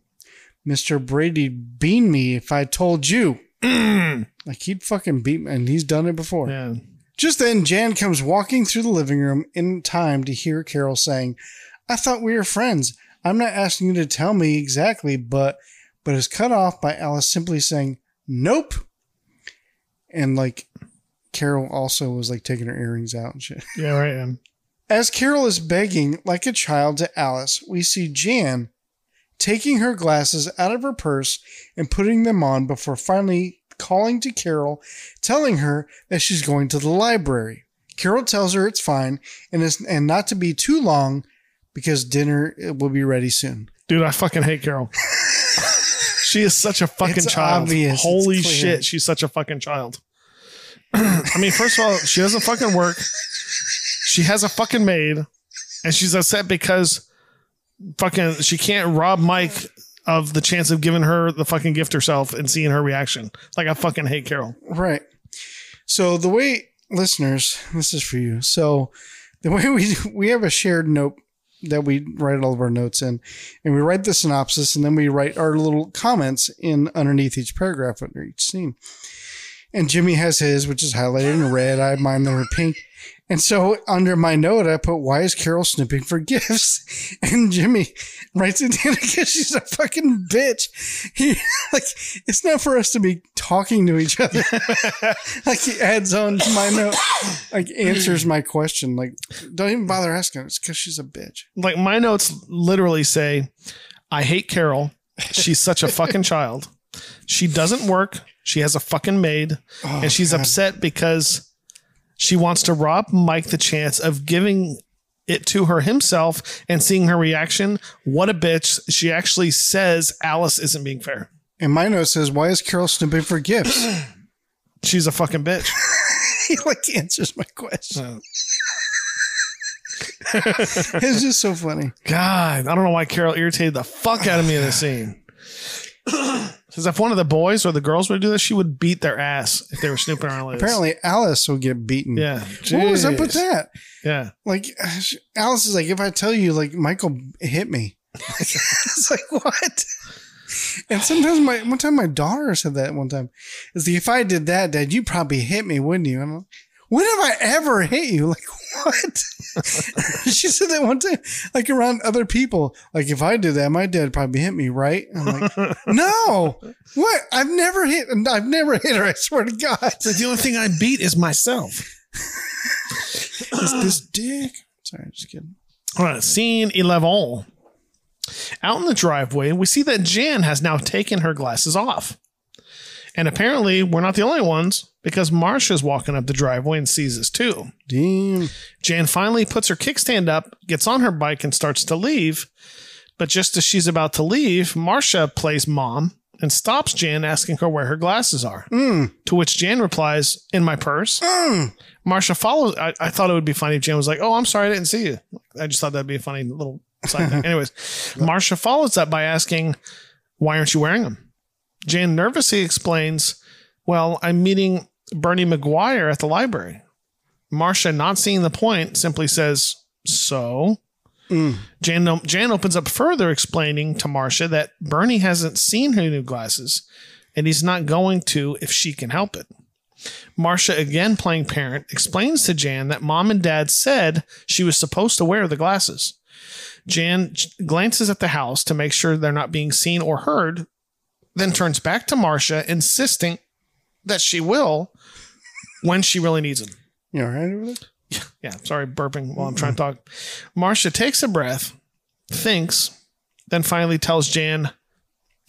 Mr. Brady'd bean me if I told you. like he'd fucking beat me, and he's done it before. Yeah. Just then, Jan comes walking through the living room in time to hear Carol saying, I thought we were friends. I'm not asking you to tell me exactly, but but is cut off by Alice simply saying, Nope. And like Carol also was like taking her earrings out and shit. Yeah. Right. As Carol is begging like a child to Alice, we see Jan taking her glasses out of her purse and putting them on before finally calling to Carol, telling her that she's going to the library. Carol tells her it's fine and is and not to be too long because dinner will be ready soon. Dude, I fucking hate Carol. she is such a fucking It's child. obvious. Holy shit, she's such a fucking child. I mean, first of all, she doesn't fucking work. She has a fucking maid, and she's upset because fucking she can't rob Mike of the chance of giving her the fucking gift herself and seeing her reaction. Like I fucking hate Carol. Right. So the way listeners, this is for you. So the way we we have a shared note that we write all of our notes in, and we write the synopsis, and then we write our little comments in underneath each paragraph under each scene. And Jimmy has his, which is highlighted in red. I have mine that are pink. And so under my note, I put, why is Carol snooping for gifts? And Jimmy writes it down because she's a fucking bitch. He, like, it's not for us to be talking to each other. like, he adds on to my note, like, answers my question. Like, don't even bother asking. It's because she's a bitch. Like my notes literally say, I hate Carol She's such a fucking child. She doesn't work. She has a fucking maid, Oh, and she's God. upset because she wants to rob Mike the chance of giving it to her himself and seeing her reaction. What a bitch! She actually says Alice isn't being fair. And my note says, "Why is Carol snooping for gifts?" She's a fucking bitch. he like answers my question. Uh, It's just so funny. God, I don't know why Carol irritated the fuck out of me in this scene. Because if one of the boys or the girls would do this, she would beat their ass if they were snooping around. Apparently, Alice would get beaten. Yeah. What was up with that? Yeah. Like, Alice is like, if I tell you, like, Michael hit me. it's like, what? And sometimes my, one time my daughter said that one time. is like, if I did that, Dad, you'd probably hit me, wouldn't you? And I'm like, when have I ever hit you? Like, what? she said that one time, like around other people. Like, if I did that, my dad probably hit me, right? I'm like, no, what? I've never hit, I've never hit her. I swear to God. the only thing I beat is myself. Is this dick? Sorry, I'm just kidding. All right, scene 11. Out in the driveway, we see that Jan has now taken her glasses off. And apparently, we're not the only ones because Marcia's walking up the driveway and sees us too. Damn. Jan finally puts her kickstand up, gets on her bike, and starts to leave. But just as she's about to leave, Marcia plays mom and stops Jan, asking her where her glasses are. Hmm. To which Jan replies, In my purse. Hmm. Marcia follows. I, I thought it would be funny if Jan was like, Oh, I'm sorry, I didn't see you. I just thought that'd be a funny little side thing. Anyways, Marcia follows that by asking, Why aren't you wearing them? Jan nervously explains, Well, I'm meeting Bernie McGuire at the library. Marcia, not seeing the point, simply says, So? Mm. Jan, Jan opens up further, explaining to Marcia that Bernie hasn't seen her new glasses and he's not going to if she can help it. Marcia, again playing parent, explains to Jan that mom and dad said she was supposed to wear the glasses. Jan glances at the house to make sure they're not being seen or heard, then turns back to Marcia, insisting that she will when she really needs him. You all right over there? Yeah, sorry, burping while I'm trying to talk. Marcia takes a breath, thinks, then finally tells Jan,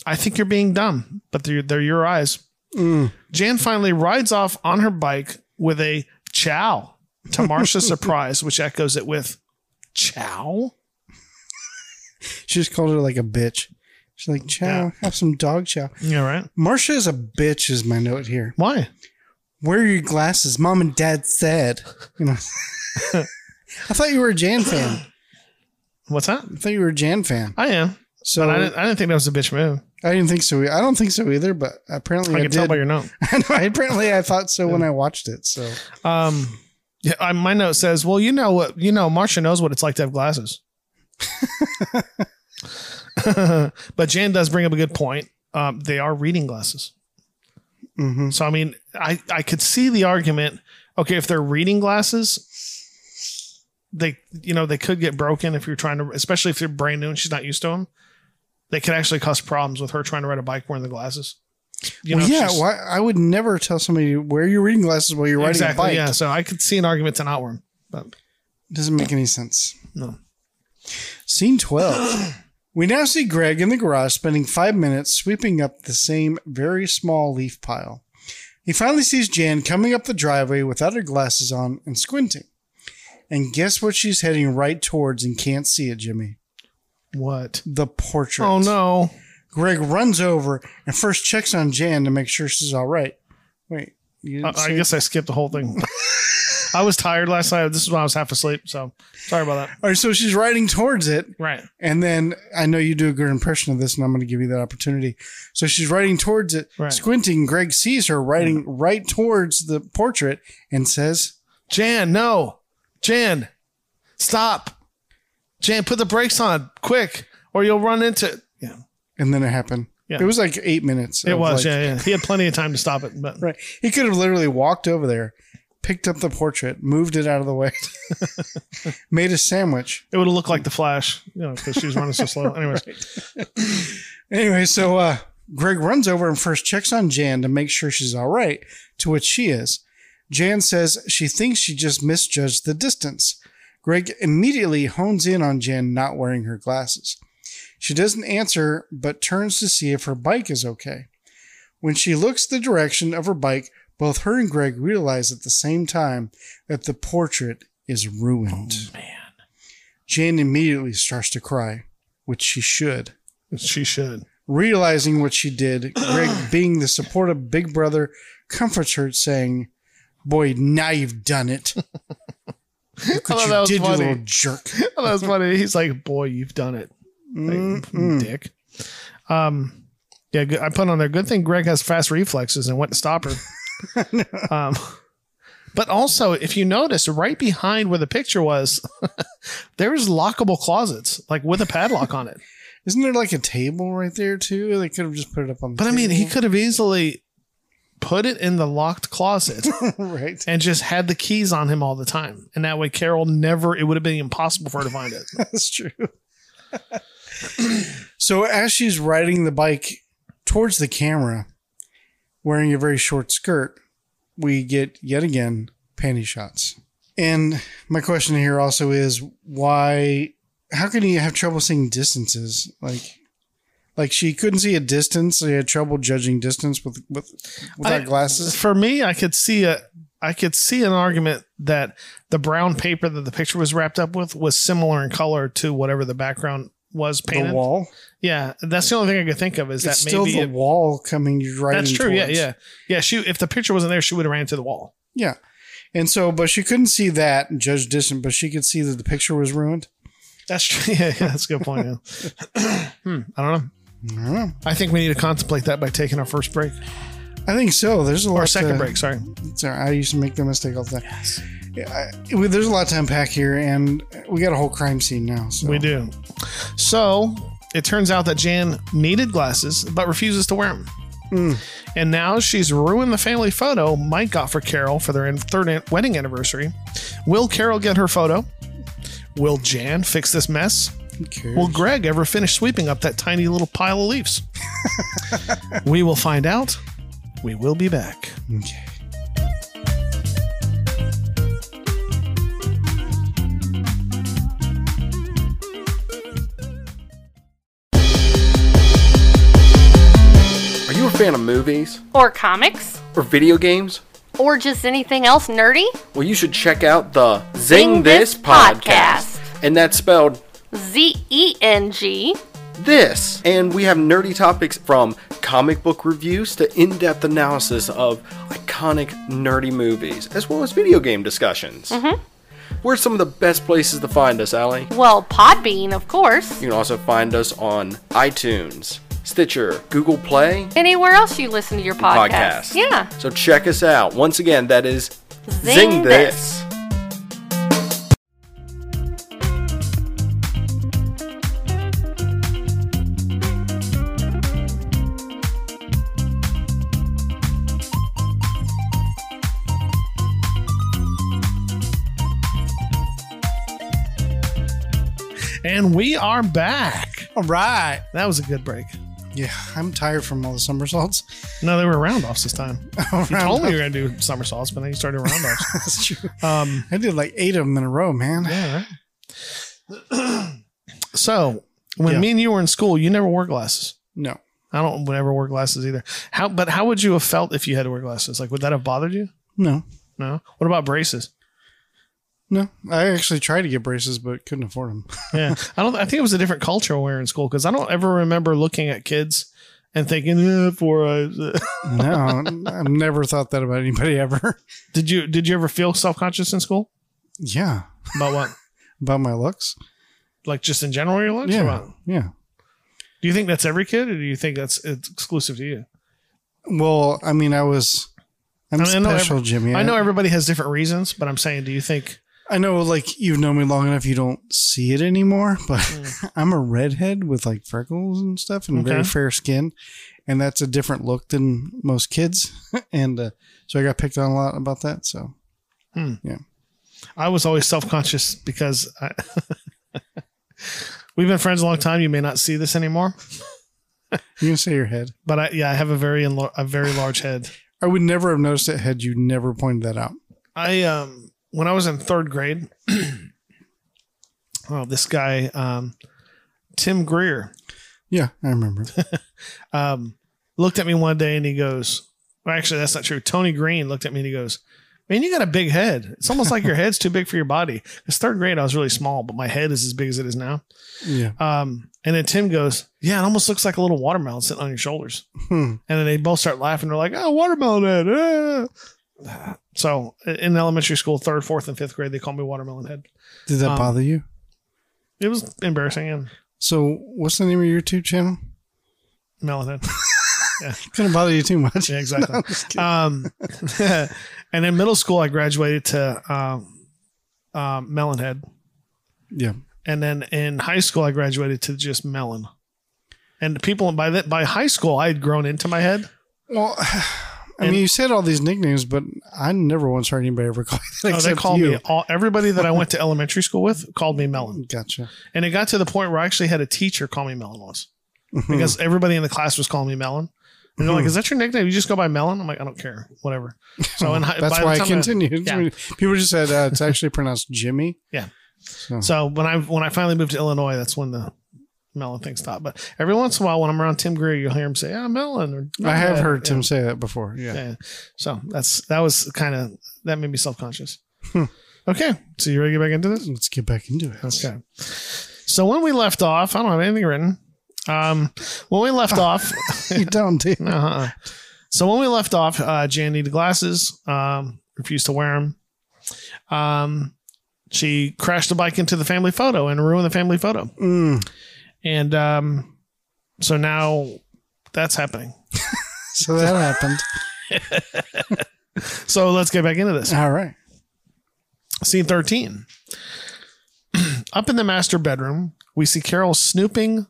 I think you're being dumb, but they're, they're your eyes. Mm. Jan finally rides off on her bike with a chow to Marcia's surprise, which echoes it with chow. She just called her like a bitch. She's like, chow, Yeah. have some dog chow. Yeah, right. Marcia is a bitch, is my note here. Why? Where are your glasses? Mom and dad said. You know. I thought you were a Jan fan. What's that? I thought you were a Jan fan. I am. So But I didn't, I didn't think that was a bitch move. I didn't think so. I don't think so either, but apparently I I, can tell did. by your note. I apparently I thought so when I watched it. So Um, yeah, I, my note says, "Well, you know what? You know, Marcia knows what it's like to have glasses." but Jan does bring up a good point. Um, they are reading glasses, mhm. so I mean, I I could see the argument. Okay, if they're reading glasses, they you know they could get broken if you're trying to, especially if you're brand new and she's not used to them. They could actually cause problems with her trying to ride a bike wearing the glasses. You well, yeah, why, I would never tell somebody wear your reading glasses while you're riding exactly. a bike. Yeah, so I could see an argument to not wear them, but Doesn't make any sense. no. Scene 12. we now see Greg in the garage spending five minutes sweeping up the same very small leaf pile. He finally sees Jan coming up the driveway without her glasses on and squinting. And guess what she's heading right towards and can't see it, Jimmy? What? The portrait. Oh no. Greg runs over and first checks on Jan to make sure she's all right. Wait, I, I guess I skipped the whole thing. I was tired last night. This is when I was half asleep, so sorry about that. All right, so she's riding towards it. Right. And then I know you do a good impression of this, and I'm going to give you that opportunity. So she's riding towards it, Right. squinting. Greg sees her riding mm-hmm. right towards the portrait and says, Jan, no. Jan, stop. Jan, put the brakes on quick, or you'll run into. It. Yeah, and then it happened. Yeah. It was like eight minutes. it was. like- yeah, yeah. He had plenty of time to stop it, but Right. He could have literally walked over there, picked up the portrait, moved it out of the way, made a sandwich. it would have looked like the Flash, you know, because she was running so slow. Anyways, Anyway, so uh, Greg runs over and first checks on Jan to make sure she's all right, to which she is. Jan says she thinks she just misjudged the distance. Greg immediately hones in on Jan not wearing her glasses. She doesn't answer, but turns to see if her bike is okay. When she looks the direction of her bike, both her and Greg realize at the same time that the portrait is ruined. Oh, man. Jane immediately starts to cry, which she should. She should. Realizing what she did, Greg, being the supportive big brother, comforts her, saying, Boy, now you've done it. Look what that you was did, you little jerk. Oh, that's funny. He's like, boy, you've done it. Like, Mm-mm. dick. Um, yeah, I put on there. Good thing Greg has fast reflexes and went to stop her. um, but also, if you notice, right behind where the picture was, there's lockable closets, like with a padlock on it. Isn't there like a table right there too? They could have just put it up on the But I mean, he could have easily put it in the locked closet right. and just had the keys on him all the time. And that way, Carol never, it would have been impossible for her to find it. That's true. so as she's riding the bike towards the camera, wearing a very short skirt, we get yet again panty shots. And my question here also is why how can you have trouble seeing distances? Like like she couldn't see a distance, so you had trouble judging distance with with without I- glasses. For me, I could see a I could see an argument that the brown paper that the picture was wrapped up with was similar in color to whatever the background was painted. The wall. Yeah, that's the only thing I could think of is It's that still maybe the it- wall coming right. that's true. Yeah, yeah, yeah. She if the picture wasn't there, she would have ran into the wall. Yeah. And so, but she couldn't see that judge distance, but she could see that the picture was ruined. That's true. Yeah, yeah that's a good point. Yeah. hmm, I don't know. I don't know. I think we need to contemplate that by taking our first break I think so. There's a lot or second to- break. Sorry. Sorry, I used to make the mistake all the time. Yeah, I, there's a lot to unpack here, and we got a whole crime scene now. So. We do. So it turns out that Jan needed glasses but refuses to wear them. Hmm. And now she's ruined the family photo Mike got for Carol for their third wedding anniversary. Will Carol get her photo? Will Jan fix this mess? Will Greg ever finish sweeping up that tiny little pile of leaves? we will find out. We will be back. Okay. Fan of movies? Or comics? Or video games? Or just anything else nerdy? Well, you should check out the Zing Zing This This podcast. Podcast. And that's spelled Z E N G. this. And we have nerdy topics from comic book reviews to in depth analysis of iconic nerdy movies, as well as video game discussions. Mm-hmm. Where's some of the best places to find us, Allie? Well, Podbean, of course. You can also find us on iTunes, Stitcher, Google Play, Anywhere else you listen to your podcast. podcast. Yeah. So check us out. Once again, that is Zing, Zing this. This. And we are back. All right. That was a good break. Yeah, I'm tired from all the somersaults. No, they were roundoffs this time. You Round told me you were going to do somersaults, but then you started round offs. That's true. Um, I did like eight of them in a row, man. yeah, right. so, when Yeah. me and you were in school, you never wore glasses. No, I don't never wear glasses either. How? But how would you have felt if you had to wear glasses? Like, would that have bothered you? no, No. What about braces? No. I actually tried to get braces, but couldn't afford them. Yeah, I don't. I think it was a different culture when we were in school because I don't ever remember looking at kids and thinking eh, four eyes. no, I've never thought that about anybody ever. did you? Did you ever feel self conscious in school Yeah, about what? about my looks. Like just in general, your looks? Yeah, yeah. Do you think that's every kid, or do you think that's it's exclusive to you? Well, I mean, I was. I'm I mean, I know special, every- Jimmy. I know everybody has different reasons, but I'm saying, do you think? I know, like you've known me long enough, you don't see it anymore. But I'm a redhead with like freckles and stuff, and very fair skin, and that's a different look than most kids. and uh, so I got picked on a lot about that. So yeah. I was always self conscious because I, we've been friends a long time. You may not see this anymore, you can say your head. but I yeah, I have a very enlo- a very large head. I would never have noticed it had you never pointed that out. I um when I was in third grade, oh this guy um Tim Greer Yeah, I remember. um, looked at me one day and he goes, well, actually, that's not true. Tony Green looked at me and he goes, Man, you got a big head. It's almost like your head's too big for your body. It's third grade, I was really small, but my head is as big as it is now. yeah. Um, and then Tim goes, Yeah, it almost looks like a little watermelon sitting on your shoulders. Hmm. And then they both start laughing. They're like, Oh, watermelon head. ah." So in elementary school, third, fourth, and fifth grade, they called me watermelon head. Did that Um, bother you? It was embarrassing and So, what's the name of your YouTube channel? melon head. Couldn't bother you too much. Yeah, exactly. No, um, and in middle school, I graduated to um, um, Melonhead, yeah. and then in high school, I graduated to just Melon. And people by that by high school, I had grown into my head. Well, I And- mean, you said all these nicknames, but I never once heard anybody ever call you that Oh, they called you. me all everybody that I went to elementary school with called me Melon, Gotcha. and it got to the point where I actually had a teacher call me Melon once Hmm. because everybody in the class was calling me Melon. And they're like, "Is that your nickname? You just go by Melon?" I'm like, "I don't care, whatever." So hi- That's why I continued. yeah. People just said uh, it's actually pronounced Jimmy. Yeah. So, So when I when I finally moved to Illinois, that's when the melon thing stopped. But every once in a while, when I'm around Tim Greer, you'll hear him say, "Ah, melon." Or I have heard Tim say that before. Yeah. Yeah. So that's that was kind of that made me self conscious. Hmm. Okay, so you ready to get back into this? Let's get back into it. Okay. So when we left off, I don't have anything written. Um, when we left off, you don't, do uh-uh. so when we left off, uh, Jan needed glasses. Um, refused to wear them. Um, she crashed the bike into the family photo and ruined the family photo. Mm. And um, so now that's happening. So that happened. So let's get back into this. All right. Scene 13. Up in the master bedroom, we see Carol snooping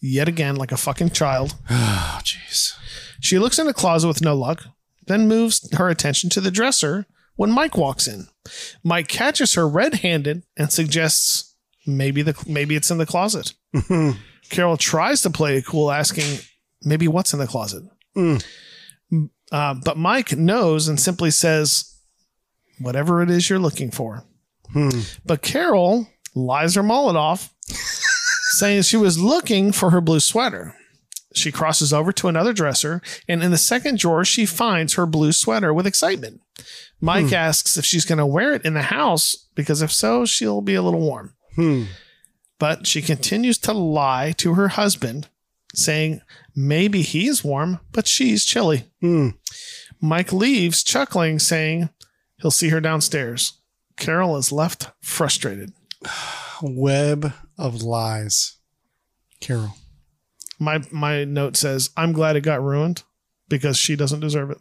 yet again like a fucking child. Oh, jeez. She looks in the closet with no luck, then moves her attention to the dresser when Mike walks in. Mike catches her red-handed and suggests maybe the maybe it's in the closet. Carol tries to play it cool, asking maybe what's in the closet. Mm. Uh, but Mike knows and simply says, "Whatever it is you're looking for." Hmm. But Carol lies her mullet off, saying she was looking for her blue sweater. She crosses over to another dresser, and in the second drawer, she finds her blue sweater with excitement. Mike asks if she's going to wear it in the house, because if so, she'll be a little warm. Hmm. But she continues to lie to her husband, saying maybe he's warm, but she's chilly. Hmm. Mike leaves, chuckling, saying he'll see her downstairs. Carol is left frustrated. Web of lies. Carol. My my note says, "I'm glad it got ruined because she doesn't deserve it."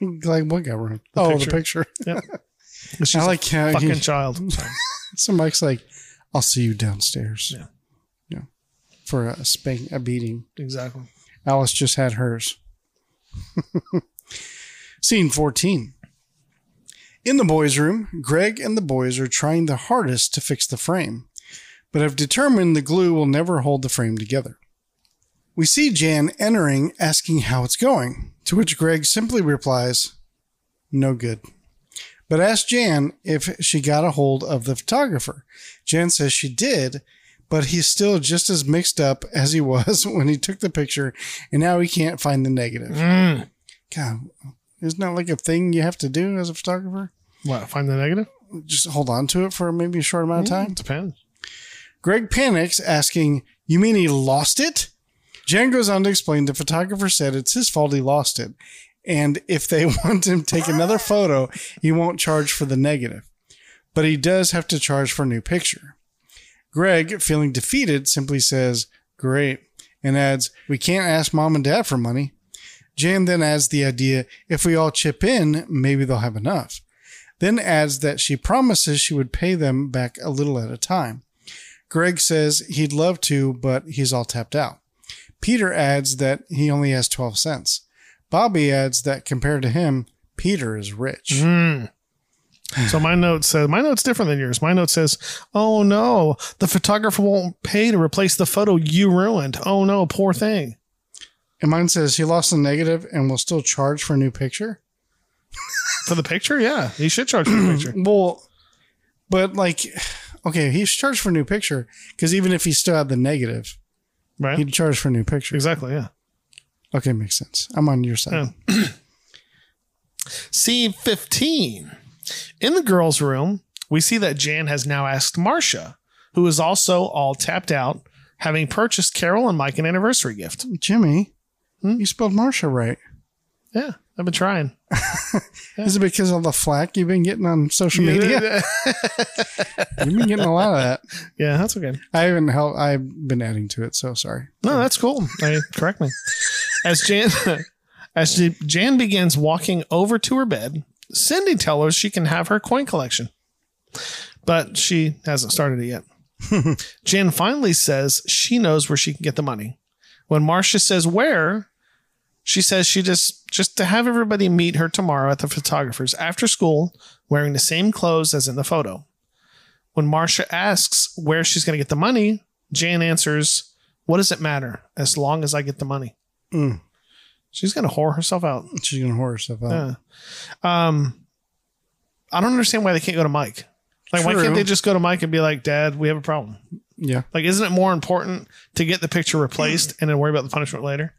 like what got wrong? oh, picture. the picture. Yep. She's I like a fucking he- child. So Mike's like, I'll see you downstairs. Yeah. Yeah. For a spank, a beating. exactly. Alice just had hers. Scene 14. In the boys' room, Greg and the boys are trying the hardest to fix the frame, but have determined the glue will never hold the frame together. We see Jan entering, asking how it's going, to which Greg simply replies, No good. But asks Jan if she got a hold of the photographer. Jan says she did, but he's still just as mixed up as he was when he took the picture, and now he can't find the negative. Mm. God, isn't that like a thing you have to do as a photographer? What? Find the negative? Just hold on to it for maybe a short amount of time? Depends. Greg panics, asking, You mean he lost it? Jan goes on to explain the photographer said it's his fault he lost it. And if they want him to take another ah. photo, he won't charge for the negative. But he does have to charge for a new picture. Greg, feeling defeated, simply says, Great, and adds, We can't ask mom and dad for money. Jan then adds the idea if we all chip in, maybe they'll have enough. Then adds that she promises she would pay them back a little at a time. Greg says he'd love to, but he's all tapped out. Peter adds that he only has 12 cents. Bobby adds that compared to him, Peter is rich. Mm. So my note says my note's different than yours. My note says, "Oh no, the photographer won't pay to replace the photo you ruined. Oh no, poor thing." And mine says he lost the negative and will still charge for a new picture. For the picture, yeah, he should charge for the picture. Well, but like, okay, he's charged for a new picture because even if he still had the negative, Right. He'd charge for a new picture. exactly. Yeah. Okay, makes sense. I'm on your side. Yeah. Scene 15. In the girls' room, we see that Jan has now asked Marcia, who is also all tapped out, having purchased Carol and Mike an anniversary gift. Jimmy, Hmm? you spelled Marcia right. Yeah, I've been trying. Is it because of the flack you've been getting on social media? You've been getting a lot of that. yeah, that's okay. I haven't helped. I've been adding to it, so sorry. No, that's cool. I, correct me. As Jan, as Jan begins walking over to her bed, Cindy tells her she can have her coin collection, but she hasn't started it yet. Jan finally says she knows where she can get the money. When Marcia says where, she says she just just to have everybody meet her tomorrow at the photographer's after school, wearing the same clothes as in the photo. When Marcia asks where she's going to get the money, Jan answers, "What does it matter as long as I get the money?" Mm. She's going to whore herself out. She's gonna whore herself out. Yeah. Um, I don't understand why they can't go to Mike. Like, why can't they just go to Mike and be like, "Dad, we have a problem." Yeah, Like, isn't it more important to get the picture replaced and then worry about the punishment later?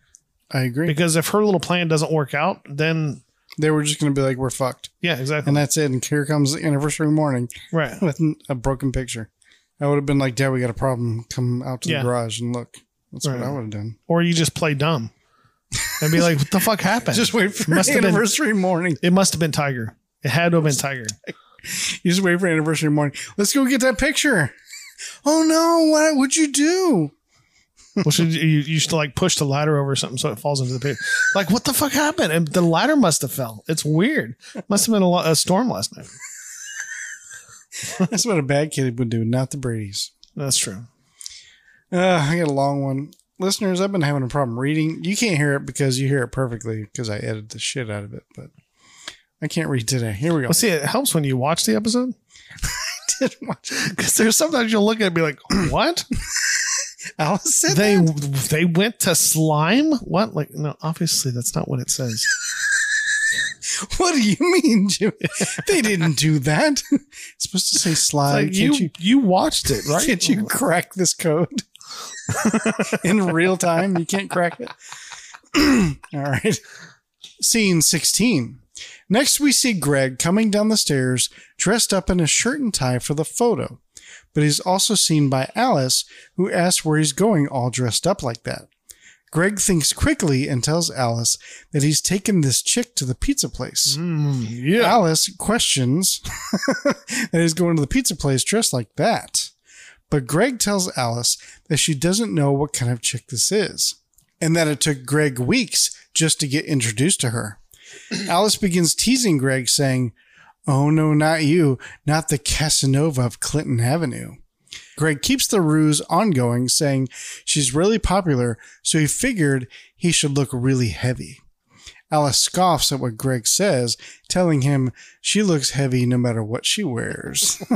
I agree. Because if her little plan doesn't work out, then They were just gonna be like, "We're fucked," yeah, exactly. and that's it. And here comes the anniversary morning right. with a broken picture. I would have been like, "Dad, we got a problem. Come out to Yeah. the garage and look." That's what I would have done. Or you just play dumb and be like, "What the fuck happened?" Just wait for Must have been- anniversary morning. It must have been Tiger. It had to have been Tiger. You just wait for anniversary morning. Let's go get that picture. Oh no! What would you do? Well, should you, you used to like push the ladder over something so it falls into the pit? Like, what the fuck happened? And the ladder must have fell. It's weird. Must have been a, a storm last night. That's what a bad kid would do, not the Brady's. That's true. Uh, I got a long one. Listeners, I've been having a problem reading. You can't hear it because you hear it perfectly because I edited the shit out of it, but I can't read today. Here we go. Well, see, it helps when you watch the episode I did watch it. because there's sometimes you'll look at it and be like, "What? Alice said they that? they went to slime? What? Like, no, obviously that's not what it says. What do you mean, Jimmy? they didn't do that. It's supposed to say slime. Like you, you you, watched it, right? can't you crack this code in real time? You can't crack it. All right. Scene 16. Next, we see Greg coming down the stairs dressed up in a shirt and tie for the photo. But he's also seen by Alice, who asks where he's going all dressed up like that. Greg thinks quickly and tells Alice that he's taken this chick to the pizza place. Mm, yeah. Alice questions that he's going to the pizza place dressed like that. But Greg tells Alice that she doesn't know what kind of chick this is, and that it took Greg weeks just to get introduced to her. Alice begins teasing Greg, saying, Oh no, not you, not the Casanova of Clinton Avenue. Greg keeps the ruse ongoing, saying she's really popular, so he figured he should look really heavy. Alice scoffs at what Greg says, telling him she looks heavy no matter what she wears. I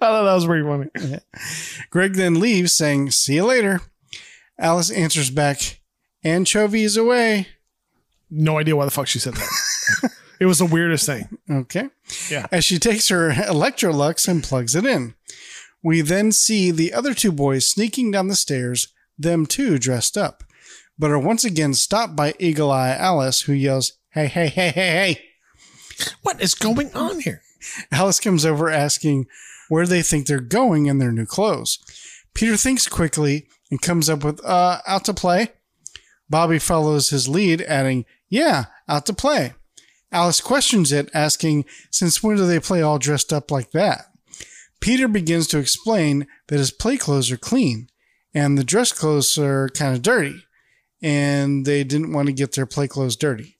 thought that was pretty funny. Greg then leaves, saying, See you later. Alice answers back, Anchovies away. No idea why the fuck she said that. It was the weirdest thing. Okay. Yeah. As she takes her Electrolux and plugs it in. We then see the other two boys sneaking down the stairs, them too dressed up, but are once again stopped by Eagle Eye Alice, who yells, Hey, hey, hey, hey, hey. What is going on here? Alice comes over asking where they think they're going in their new clothes. Peter thinks quickly and comes up with, uh, out to play. Bobby follows his lead, adding, yeah, out to play. Alice questions it, asking, since when do they play all dressed up like that? Peter begins to explain that his play clothes are clean and the dress clothes are kind of dirty, and they didn't want to get their play clothes dirty.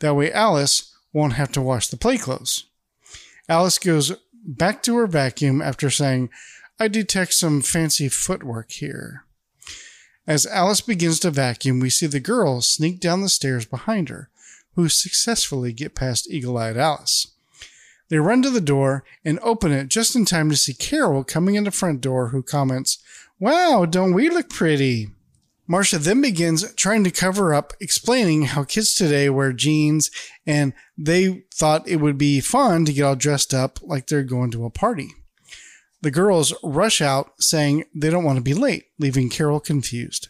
That way, Alice won't have to wash the play clothes. Alice goes back to her vacuum after saying, I detect some fancy footwork here. As Alice begins to vacuum, we see the girls sneak down the stairs behind her, who successfully get past eagle eyed Alice. They run to the door and open it just in time to see Carol coming in the front door, who comments, Wow, don't we look pretty? Marcia then begins trying to cover up, explaining how kids today wear jeans and they thought it would be fun to get all dressed up like they're going to a party. The girls rush out saying they don't want to be late, leaving Carol confused.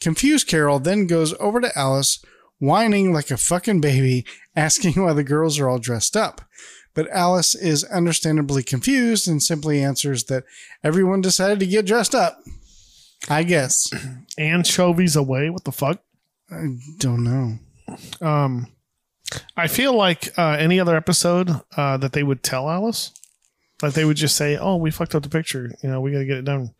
Confused Carol then goes over to Alice, whining like a fucking baby, asking why the girls are all dressed up. But Alice is understandably confused and simply answers that everyone decided to get dressed up. I guess. Anchovies away. What the fuck? I don't know. Um, I feel like uh, any other episode uh, that they would tell Alice, like they would just say, "Oh, we fucked up the picture. You know, we got to get it done."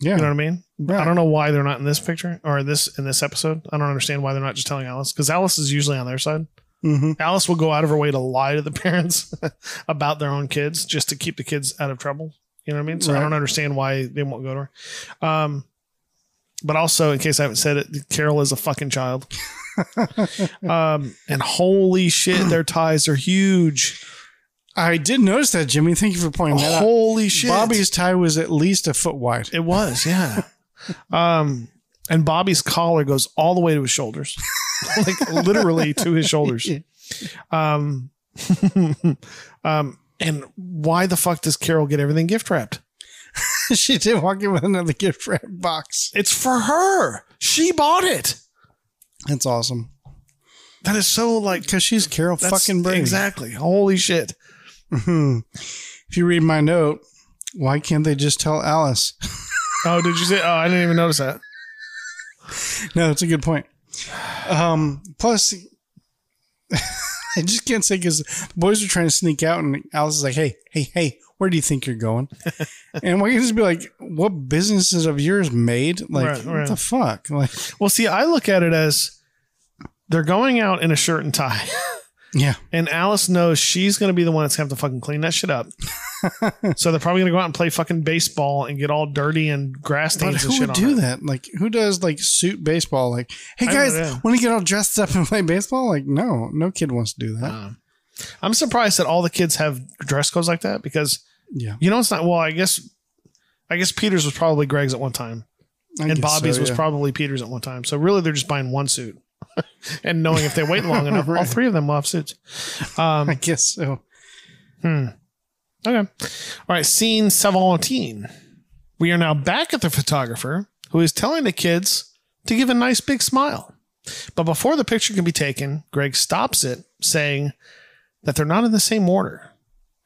Yeah. You know what I mean? Right. I don't know why they're not in this picture or this in this episode. I don't understand why they're not just telling Alice because Alice is usually on their side. Mhm. Alice will go out of her way to lie to the parents about their own kids just to keep the kids out of trouble. You know what I mean? So I don't understand why they won't go to her. Um, but also, in case I haven't said it, Carol is a fucking child. um, and holy shit, their ties are huge. I did notice that, Jimmy. Thank you for pointing that out. Holy shit. Bobby's tie was at least a foot wide. It was, yeah. Um, and Bobby's collar goes all the way to his shoulders, like literally to his shoulders. Um, um, and why the fuck does Carol get everything gift wrapped? she did walk in with another gift wrap box. It's for her. She bought it. That's awesome. That is so like Because she's Carol fucking Brady. Exactly. Holy shit. Mhm. If you read my note, why can't they just tell Alice? Oh, did you say? Oh, I didn't even notice that. no, that's a good point. Um, plus, I just can't say because the boys are trying to sneak out, and Alice is like, "Hey, hey, hey, where do you think you're going?" and why can't just be like, "What businesses of yours made? Like, Right, what right. the fuck?" Like, Well, see, I look at it as they're going out in a shirt and tie. yeah, And Alice knows she's going to be the one that's going to have to fucking clean that shit up. so they're probably going to go out and play fucking baseball and get all dirty and grass stains and who shit would on do her. that? Like, who does like suit baseball? Like, hey I guys, want to get all dressed up and play baseball? Like, no, no kid wants to do that. Um, I'm surprised that all the kids have dress codes like that because yeah, you know it's not. Well, I guess I guess Peters was probably Greg's at one time, I and Bobby's so, was probably Peters at one time. So really, they're just buying one suit, and knowing if they wait long enough, all three of them will have suits. Um, I guess so. Okay. All right. Scene 17. We are now back at the photographer who is telling the kids to give a nice big smile. But before the picture can be taken, Greg stops it, saying that they're not in the same order.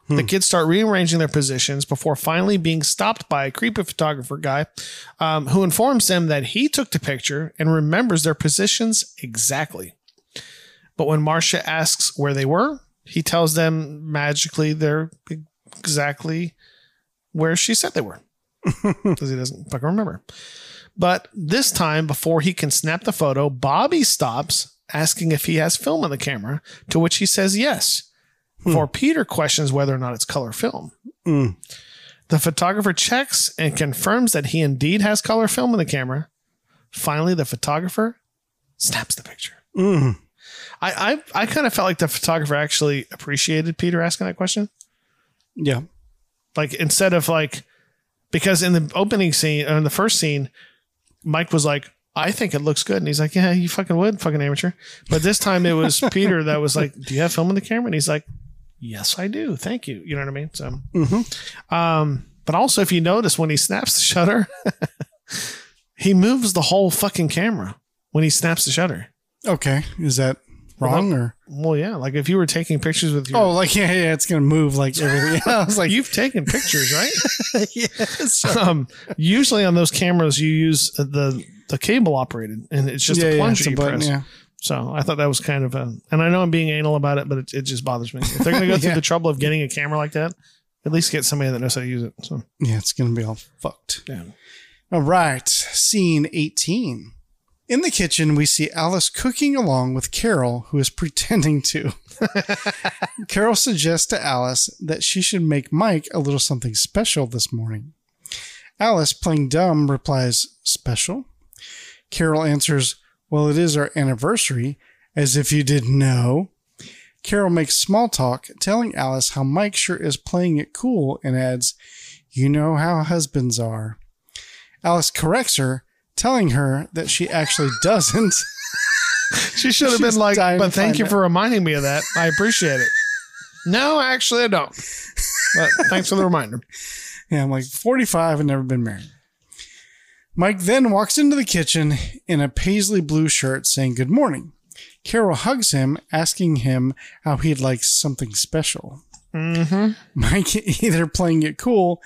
The kids start rearranging their positions before finally being stopped by a creepy photographer guy um, who informs them that he took the picture and remembers their positions exactly. But when Marcia asks where they were, he tells them magically they're exactly where she said they were because he doesn't fucking remember. But this time, before he can snap the photo, Bobby stops asking if he has film on the camera, to which he says yes. For Peter questions whether or not it's color film. Mm. The photographer checks and confirms that he indeed has color film in the camera. Finally, the photographer snaps the picture. Mm. I I, I kind of felt like the photographer actually appreciated Peter asking that question. Yeah, Like instead of like because in the opening scene or in the first scene, Mike was like, I think it looks good. And he's like, Yeah, you fucking would, fucking amateur. But this time it was Peter that was like, Do you have film in the camera? And he's like, Yes, I do. Thank you. You know what I mean? So um, but also if you notice when he snaps the shutter, he moves the whole fucking camera when he snaps the shutter. okay. Is that wrong or? Well, yeah, like if you were taking pictures with your Oh, like yeah, yeah, it's gonna move like everything. I was like, you've taken pictures, right? yes. um, usually on those cameras, you use the the cable operated, and it's just yeah, a yeah, plunger it's a button, press. yeah. So I thought that was kind of a, and I know I'm being anal about it, but it, it just bothers me. If they're going to go through the trouble of getting a camera like that, at least get somebody that knows how to use it. So Yeah, it's gonna be all fucked. yeah, All right, scene 18. In the kitchen, we see Alice cooking along with Carol, who is pretending to. Carol suggests to Alice that she should make Mike a little something special this morning. Alice, playing dumb, replies, Special? Carol answers, Well, it is our anniversary, as if you didn't know. Carol makes small talk, telling Alice how Mike sure is playing it cool, and adds, You know how husbands are. Alice corrects her, telling her that she actually doesn't. she should have been like, "But thank you out." for reminding me of that. I appreciate it." no, actually, I don't. But thanks for the reminder. Yeah, I'm like 45 and never been married. Mike then walks into the kitchen in a paisley blue shirt saying good morning. Carol hugs him, asking him how he'd like something special. Mm-hmm. Mike, either playing it cool,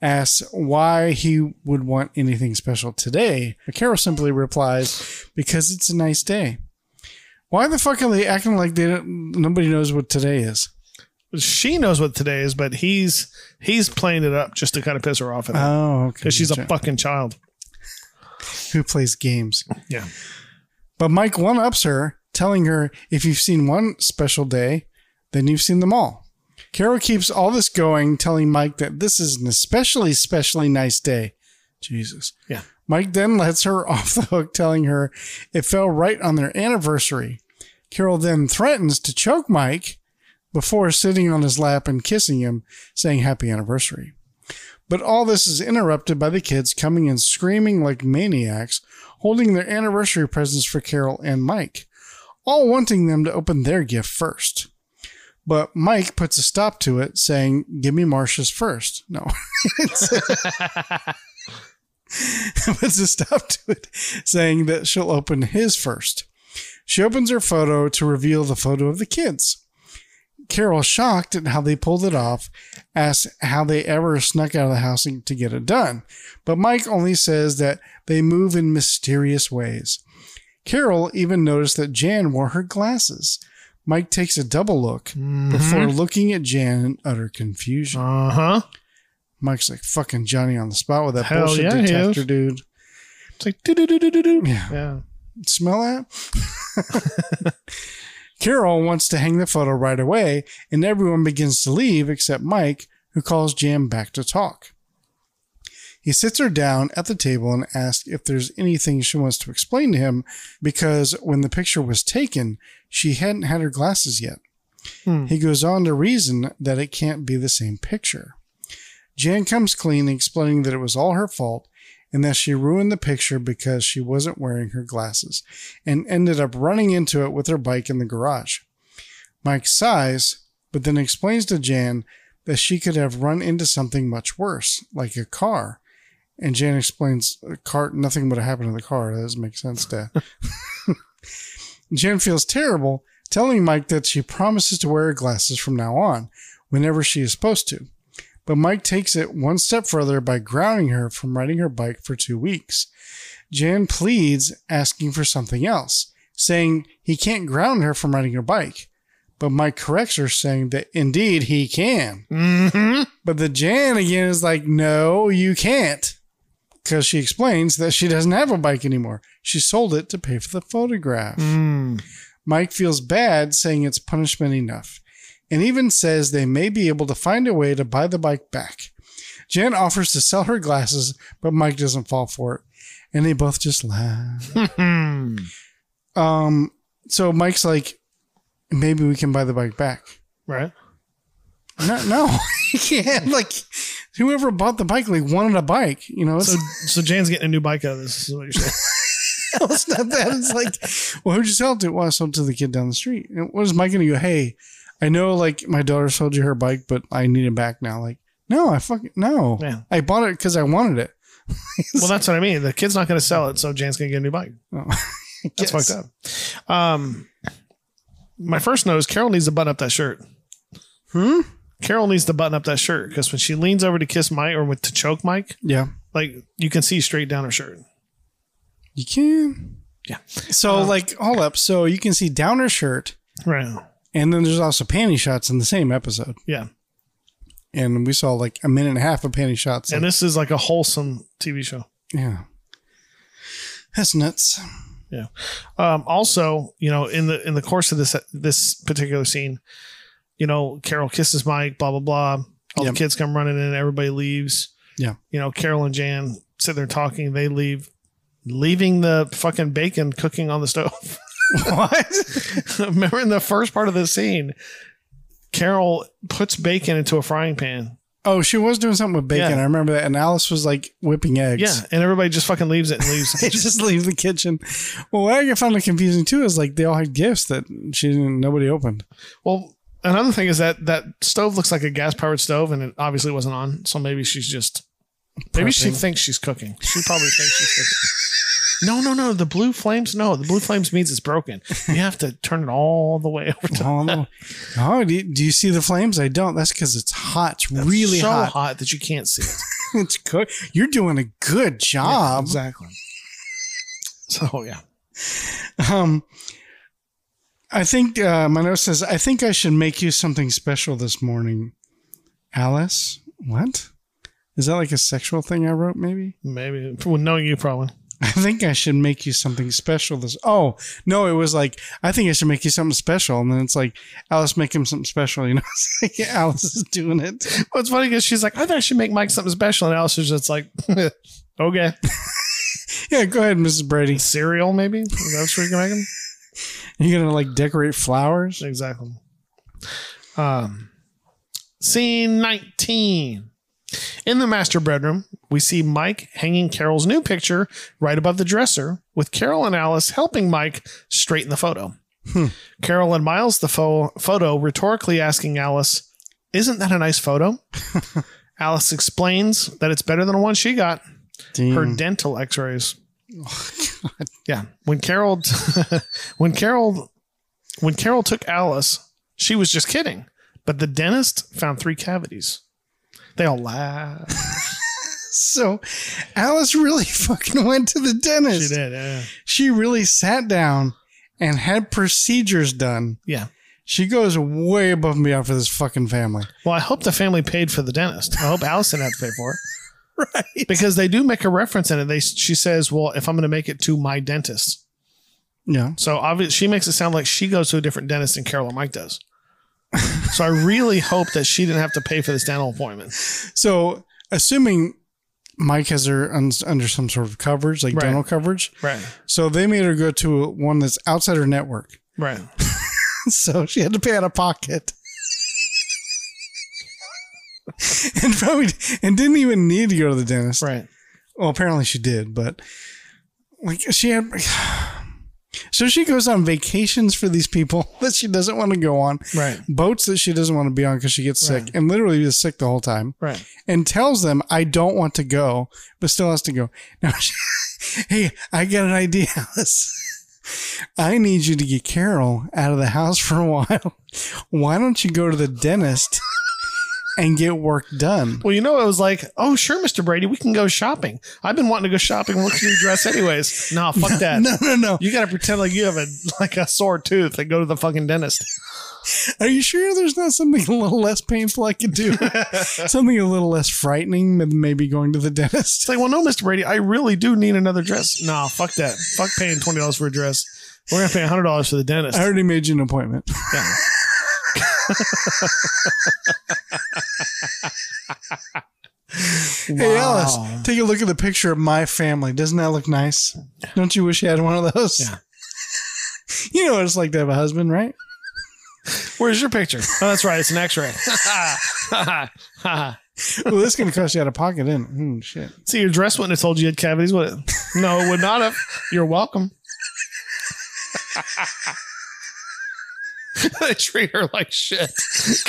asks why he would want anything special today. But Carol simply replies, because it's a nice day. Why the fuck are they acting like they don't, nobody knows what today is? She knows what today is, but he's he's playing it up just to kind of piss her off at Oh, okay. because she's a fucking child. who plays games. Yeah. But Mike one ups her, telling her if you've seen one special day, then you've seen them all. Carol keeps all this going, telling Mike that this is an especially, especially nice day. Jesus. Yeah. Mike then lets her off the hook, telling her it fell right on their anniversary. Carol then threatens to choke Mike before sitting on his lap and kissing him, saying happy anniversary. But all this is interrupted by the kids coming and screaming like maniacs, holding their anniversary presents for Carol and Mike, all wanting them to open their gift first. But Mike puts a stop to it, saying, Give me Marcia's first. No. puts a stop to it, saying that she'll open his first. She opens her photo to reveal the photo of the kids. Carol, shocked at how they pulled it off, asks how they ever snuck out of the house to get it done. But Mike only says that they move in mysterious ways. Carol even noticed that Jan wore her glasses. Mike takes a double look before looking at Jan in utter confusion. Uh huh. Mike's like fucking Johnny on the spot with that Hell bullshit yeah, detector, dude. It's like do do do do do do. Yeah. Yeah. Smell that? Carol wants to hang the photo right away, and everyone begins to leave except Mike, who calls Jan back to talk. He sits her down at the table and asks if there's anything she wants to explain to him because when the picture was taken, she hadn't had her glasses yet. Hmm. He goes on to reason that it can't be the same picture. Jan comes clean, explaining that it was all her fault and that she ruined the picture because she wasn't wearing her glasses and ended up running into it with her bike in the garage. Mike sighs, but then explains to Jan that she could have run into something much worse, like a car. And Jan explains, a car, nothing would have happened to the car. That doesn't make sense, Dad. Jan feels terrible, telling Mike that she promises to wear her glasses from now on, whenever she is supposed to. But Mike takes it one step further by grounding her from riding her bike for two weeks. Jan pleads, asking for something else, saying he can't ground her from riding her bike. But Mike corrects her, saying that indeed he can. Mm-hmm. But the Jan again is like, no, you can't. Because she explains that she doesn't have a bike anymore. She sold it to pay for the photograph. Mm. Mike feels bad, saying it's punishment enough, and even says they may be able to find a way to buy the bike back. Jan offers to sell her glasses, but Mike doesn't fall for it, and they both just laugh. um, so Mike's like, maybe we can buy the bike back. Right. No, no, you can't. Like, whoever bought the bike like wanted a bike. You know, So so Jan's getting a new bike out of this. Is what you're saying. it's not that. It's like, well, who'd you sell it to? Well, I sold it to the kid down the street. And what is Mike going to go? Hey, I know, like my daughter sold you her bike, but I need it back now. Like, no, I fucking no. Yeah. I bought it because I wanted it. well, that's what I mean. The kid's not going to sell it, so Jan's going to get a new bike. Oh, That's fucked up. Um, my first note is Carol needs to button up that shirt. Hmm. Carol needs to button up that shirt because when she leans over to kiss Mike or with, to choke Mike, Yeah, like you can see straight down her shirt. you can. Yeah. So, like, all up. So you can see down her shirt, Right. And then there's also panty shots in the same episode. Yeah. And we saw like a minute and a half of panty shots. And like- this is like a wholesome TV show. yeah, that's nuts. Yeah. Um, also, you know, in the in the course of this this particular scene, you know, Carol kisses Mike, blah blah blah. All Yep. the kids come running in, everybody leaves. Yeah. You know, Carol and Jan sit there talking. They leave, leaving the fucking bacon cooking on the stove. What? Remember in the first part of the scene, Carol puts bacon into a frying pan. Oh, she was doing something with bacon. Yeah. I remember that. And Alice was like whipping eggs. Yeah, and everybody just fucking leaves it and leaves. the They just leave the kitchen. Well, what I found it confusing too is like they all had gifts that she didn't, nobody opened. well, another thing is that that stove looks like a gas powered stove, and it obviously wasn't on. So maybe she's just maybe she thinks she's cooking. She probably thinks she's cooking. No, no, no. The blue flames. No, the blue flames means it's broken. You have to turn it all the way over to Oh, no. oh do, you, do you see the flames? I don't. That's because it's hot. It's really so hot. hot that you can't see it. it's good. You're doing a good job. exactly. So yeah. Um, I think uh, my note says, I think I should make you something special this morning. Alice? What? Is that like a sexual thing I wrote, maybe? Maybe well, knowing you probably. I think I should make you something special this. Oh, no, it was like, I think I should make you something special. And then it's like, Alice, make him something special. You know, it's like Alice is doing it. Well, it's funny because she's like, I thought I should make Mike something special, and Alice is just like, okay, Yeah, go ahead, Mrs. Brady. cereal maybe. that's that what you can make him? You're going to like decorate flowers? Exactly. Um, scene 19. In the master bedroom, we see Mike hanging Carol's new picture right above the dresser, with Carol and Alice helping Mike straighten the photo. Hmm. Carol admires the pho- photo, rhetorically asking Alice, Isn't that a nice photo? Alice explains that it's better than the one she got her dental x-rays. Oh, yeah. When Carol when Carol when Carol took Alice, she was just kidding. But the dentist found three cavities. They all laugh. So Alice really fucking went to the dentist. She did, yeah. She really sat down and had procedures done. Yeah. She goes way above and beyond for this fucking family. Well, I hope the family paid for the dentist. I hope Allison had to pay for it. Right. Because they do make a reference in it. They she says, Well, if I'm gonna make it to my dentist. Yeah. So obviously she makes it sound like she goes to a different dentist than Carol and Mike does. So I really hope that she didn't have to pay for this dental appointment. So assuming Mike has her un- under some sort of coverage, like Right. dental coverage. Right. So they made her go to one that's outside her network. Right. so she had to pay out of pocket. and probably and didn't even need to go to the dentist. Right. Well, apparently she did, but like she had. So she goes on vacations for these people that she doesn't want to go on, Right. boats that she doesn't want to be on because she gets Right. sick, and literally is sick the whole time, Right. and tells them, "I don't want to go," but still has to go. Now, she, hey, I got an idea, Alice. I need you to get Carol out of the house for a while. Why don't you go to the dentist and get work done? Well, you know, it was like, oh, sure, Mr. Brady, we can go shopping. I've been wanting to go shopping and look at your dress anyways. No, fuck that. No, no, no. You got to pretend like you have a like a sore tooth and go to the fucking dentist. Are you sure there's not something a little less painful I could do? something a little less frightening than maybe going to the dentist? It's like, well, no, Mr. Brady, I really do need another dress. No, fuck that. Fuck paying twenty dollars for a dress. We're gonna pay hundred dollars for the dentist. I already made you an appointment. Yeah. Hey, Alice, take a look at the picture of my family. Doesn't that look nice? Don't you wish you had one of those? Yeah. You know what it's like to have a husband, right? Where's your picture? Oh, that's right. It's an X-ray. Well, this going to cost you out of pocket, isn't it? Hmm, shit. See, your dress wouldn't have told you you had cavities, would it? No, it would not have. You're welcome. they treat her like shit.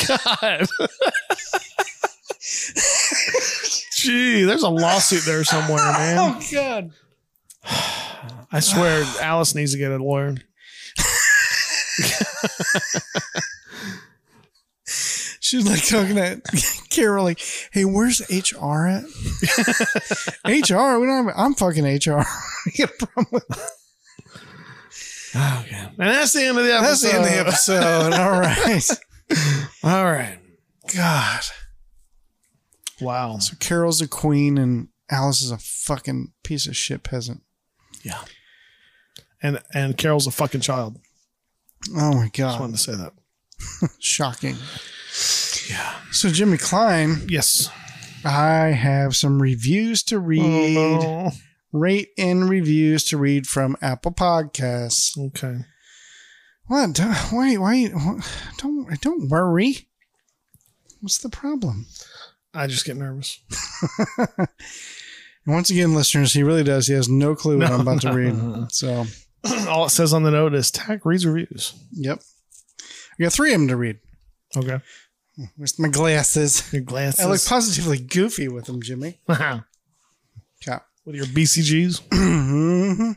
God. Gee, there's a lawsuit there somewhere, man. Oh, God. I swear Alice needs to get a lawyer. She's like talking to Carol, like, hey, where's HR at? HR? We don't have, I'm fucking HR. We got a problem with Okay. And that's the end of the episode. That's the end of the episode. All right. All right. God. Wow. So Carol's a queen and Alice is a fucking piece of shit peasant. Yeah. And and Carol's a fucking child. Oh my Just wanted God. to say that. Shocking. Yeah. So Jimmy Klein, Yes. I have some reviews to read, Oh, rate and reviews to read from Apple Podcasts. Okay. What? Why? Why? Don't don't worry. What's the problem? I just get nervous. And once again, listeners, he really does. He has no clue what I'm about to read. So, All it says on the note is Tach reads reviews. yep. I got three of them to read. Okay. Where's my glasses? Your glasses. I look positively goofy with them, Jimmy. With your BCGs. hmm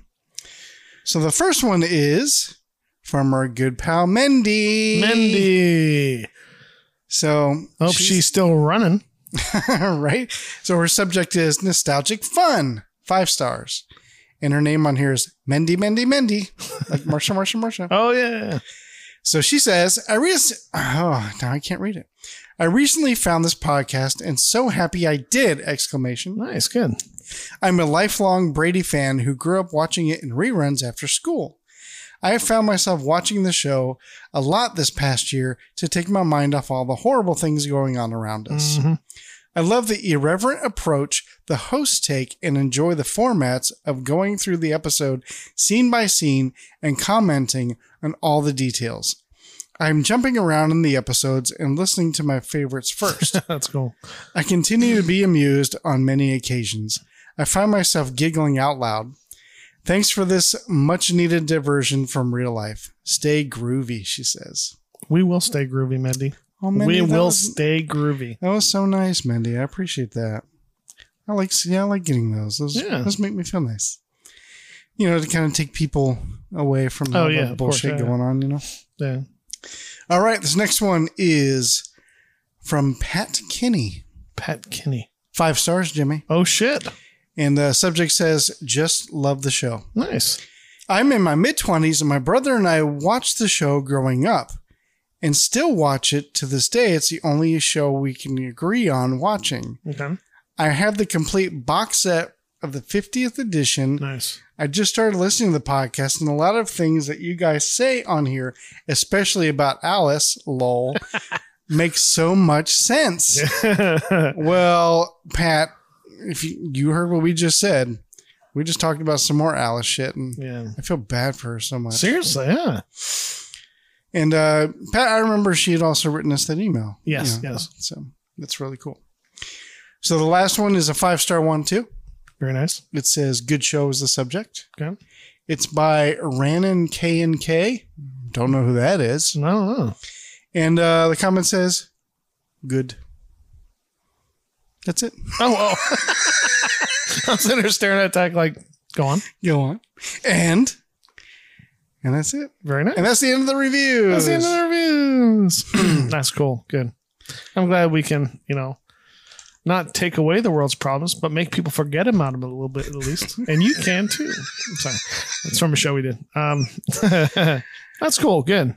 So the first one is from our good pal Mendy. Mendy. So Hope she's still running. right. So her subject is nostalgic fun. Five stars. And her name on here is Mendy, Mendy, Mendy. Like Marcia, Marcia, Marcia. Oh yeah. So she says, I re- oh, now I can't read it. I recently found this podcast and so happy I did! Exclamation. Nice. Good. I'm a lifelong Brady fan who grew up watching it in reruns after school. I have found myself watching the show a lot this past year to take my mind off all the horrible things going on around us. Mm-hmm. I love the irreverent approach the hosts take and enjoy the formats of going through the episode scene by scene and commenting on all the details. I'm jumping around in the episodes and listening to my favorites first. That's cool. I continue to be amused on many occasions. I find myself giggling out loud. Thanks for this much needed diversion from real life. Stay groovy, she says. We will stay groovy, Mendy. Oh, Mindy, we will was- stay groovy. That was so nice, Mindy. I appreciate that. I like, yeah, I like getting those. Those, Yeah. those make me feel nice. You know, to kind of take people away from Oh, all yeah, the of course, bullshit yeah. going on. You know. Yeah. All right, this next one is from Pat Kinney. Pat Kinney. Five stars, Jimmy. Oh shit. And the subject says, "Just love the show." Nice. I'm in my mid 20s, and my brother and I watched the show growing up and still watch it to this day. It's the only show we can agree on watching. Okay. I have the complete box set of the 50th edition. Nice. I just started listening to the podcast, and a lot of things that you guys say on here, especially about Alice, lol, makes so much sense. well, Pat, if you, you heard what we just said, we just talked about some more Alice shit, and Yeah. I feel bad for her so much. Seriously, yeah. And uh, Pat, I remember she had also written us that email. Yes, Yeah. yes. So that's really cool. So the last one is a five star one too. Very nice. It says "Good show" is the subject. Okay. It's by Rannon K and K. Don't know who that is. I don't know. And uh, the comment says, "Good." That's it. Oh, oh. I was sitting there staring at that like, go on. Go on. And and that's it. Very nice. And that's the end of the reviews. That's the end of the reviews. That's cool. Good. I'm glad we can, you know, not take away the world's problems, but make people forget about them a little bit at least. And you can too. I'm sorry. That's from a show we did. Um, that's cool. Good.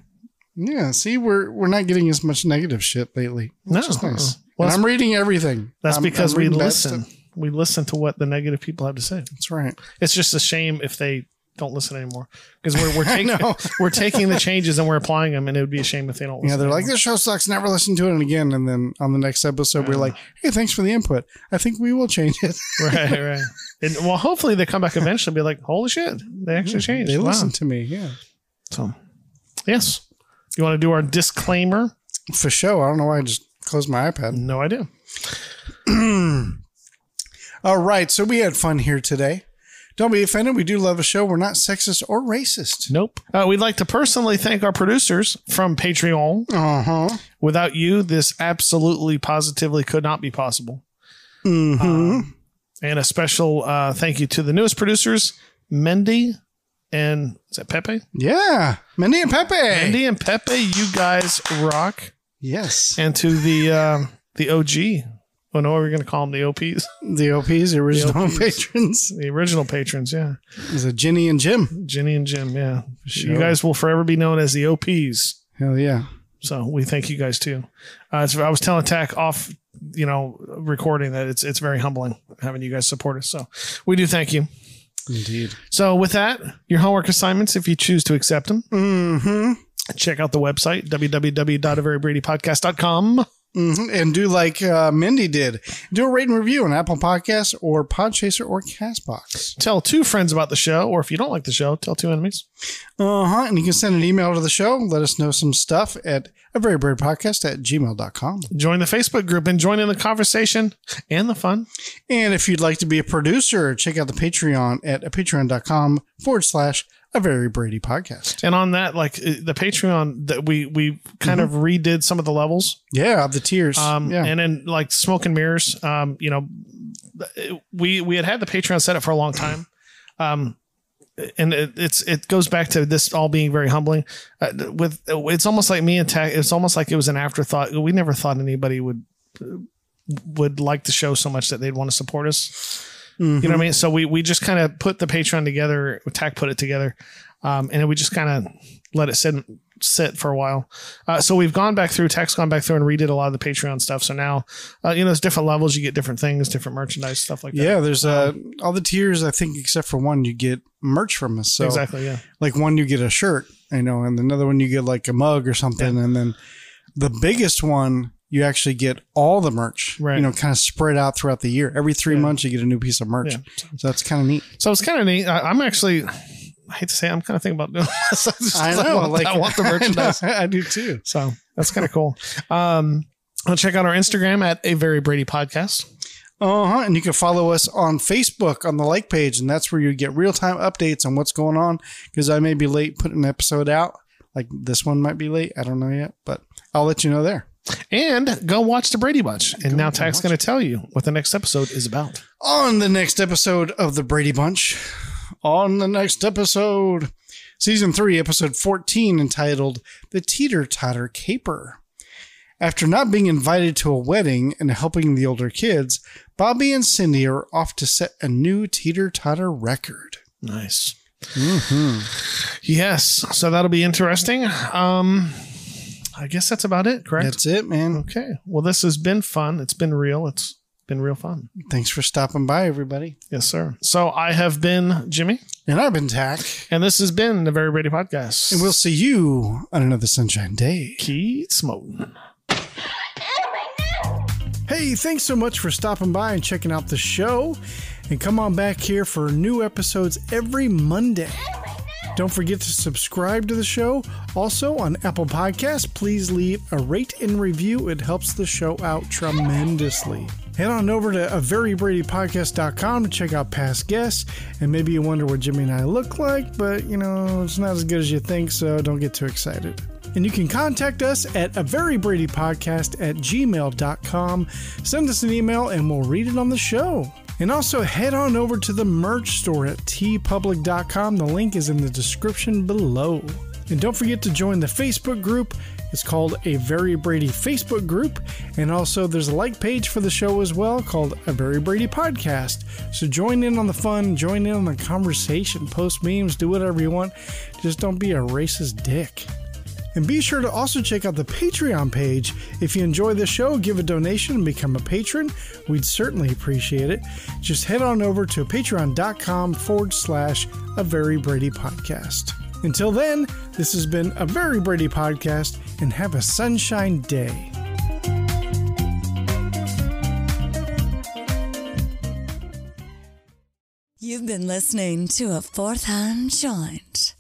Yeah. See, we're we're not getting as much negative shit lately. No. Which is nice. Well, I'm reading everything. That's I'm- because I'm we listen. We listen to what the negative people have to say. That's right. It's just a shame if they don't listen anymore because we're we're taking we're taking the changes and we're applying them, and it would be a shame if they don't. Yeah, they're like, this show sucks. Never listen to it again. And then on the next episode, we're like, hey, thanks for the input. I think we will change it. right, right. And, well, hopefully they come back eventually. and Be like, holy shit, they actually changed. they Wow. listen to me. Yeah. So, yes, you want to do our disclaimer? For show. I don't know why I just closed my iPad. No idea. All right. So we had fun here today. Don't be offended. We do love a show. We're not sexist or racist. Nope. Uh, we'd like to personally thank our producers from Patreon. Uh huh. Without you, this absolutely, positively could not be possible. Mm-hmm. Um, and a special uh, thank you to the newest producers, Mendy and is that Pepe? yeah. Mendy and Pepe. Mendy and Pepe, you guys rock. Yes. And to the um, the OG, oh no, we're going to call them the OPs, The OPs, the original OPs. patrons, the original patrons. Yeah, is a Ginny and Jim. Ginny and Jim. Yeah, Sure. you guys will forever be known as the OPs. Hell yeah. So we thank you guys too. Uh, it's, I was telling Tach off, you know, recording that it's it's very humbling having you guys support us. So we do thank you. Indeed. So with that, your homework assignments, if you choose to accept them, Mm-hmm. check out the website www.averybradypodcast.com. hmm And do like uh, Mindy did. Do a rate and review on Apple Podcasts or Podchaser or Castbox. Tell two friends about the show, or if you don't like the show, tell two enemies. Uh huh. And you can send an email to the show. Let us know some stuff at a very Brady podcast at gmail.com. Join the Facebook group and join in the conversation and the fun. And if you'd like to be a producer, check out the Patreon at patreon.com forward slash a very Brady podcast. And on that, like uh, the Patreon, that we we kind of redid some of the levels. Yeah, of the tiers. Um, yeah. and then like smoke and mirrors. Um, you know, we we had had the Patreon set up for a long time. Um, and it, it's it goes back to this all being very humbling. Uh, with it's almost like me and Tach. It's almost like it was an afterthought. We never thought anybody would would like the show so much that they'd want to support us. You know what I mean? So we we just kind of put the Patreon together. Tach put it together, um, and then we just kind of let it sit sit for a while. Uh, so we've gone back through. Tach's gone back through and redid a lot of the Patreon stuff. So now, uh, you know, there's different levels. You get different things, different merchandise, stuff like that. yeah, there's uh, all the tiers. I think except for one, you get merch from us. So exactly. Yeah. like one you get a shirt, you know, and another one you get like a mug or something, and then the biggest one you actually get all the merch, Right. You know, kind of spread out throughout the year. Every three months you get a new piece of merch, Yeah. so that's kind of neat. So it's kind of neat. I, I'm actually. I hate to say, it, I'm kind of thinking about doing this. I, just- I know, want, like I want the merchandise. I do too. So that's kind of cool. Um, I'll check out our Instagram at a very Brady podcast. Uh huh. And you can follow us on Facebook on the like page, and that's where you get real time updates on what's going on. Because I may be late putting an episode out, like this one might be late. I don't know yet, but I'll let you know there. And go watch the Brady Bunch. And now Tach's going to tell you what the next episode is about. On the next episode of the Brady Bunch, on the next episode, season three, episode 14, entitled The Teeter Totter Caper. After not being invited to a wedding and helping the older kids, Bobby and Cindy are off to set a new teeter totter record. Nice. Yes. So that'll be interesting. Um, I guess that's about it, correct? That's it, man. okay. Well, this has been fun. It's been real. It's been real fun. Thanks for stopping by, everybody. Yes, sir. So I have been Jimmy, And I've been Tach. and this has been the Very Brady Podcast. And we'll see you on another Sunshine Day. keep smoking. Hey, thanks so much for stopping by and checking out the show. And come on back here for new episodes every Monday. Don't forget to subscribe to the show. Also on Apple Podcasts, please leave a rate and review. It helps the show out tremendously. Head on over to a verybradypodcast.com to check out past guests. And maybe you wonder what Jimmy and I look like, but you know, it's not as good as you think, so don't get too excited. And you can contact us at a very at gmail.com. Send us an email and we'll read it on the show. And also head on over to the merch store at teepublic.com. The link is in the description below. And don't forget to join the Facebook group. It's called a Very Brady Facebook group. And also there's a like page for the show as well called a Very Brady podcast. So join in on the fun, join in on the conversation, post memes, do whatever you want. Just don't be a racist dick. And be sure to also check out the Patreon page. If you enjoy the show, give a donation and become a patron. We'd certainly appreciate it. Just head on over to patreon.com forward slash a very Brady podcast. Until then, this has been a very Brady podcast and have a sunshine day. You've been listening to a fourth hand joint.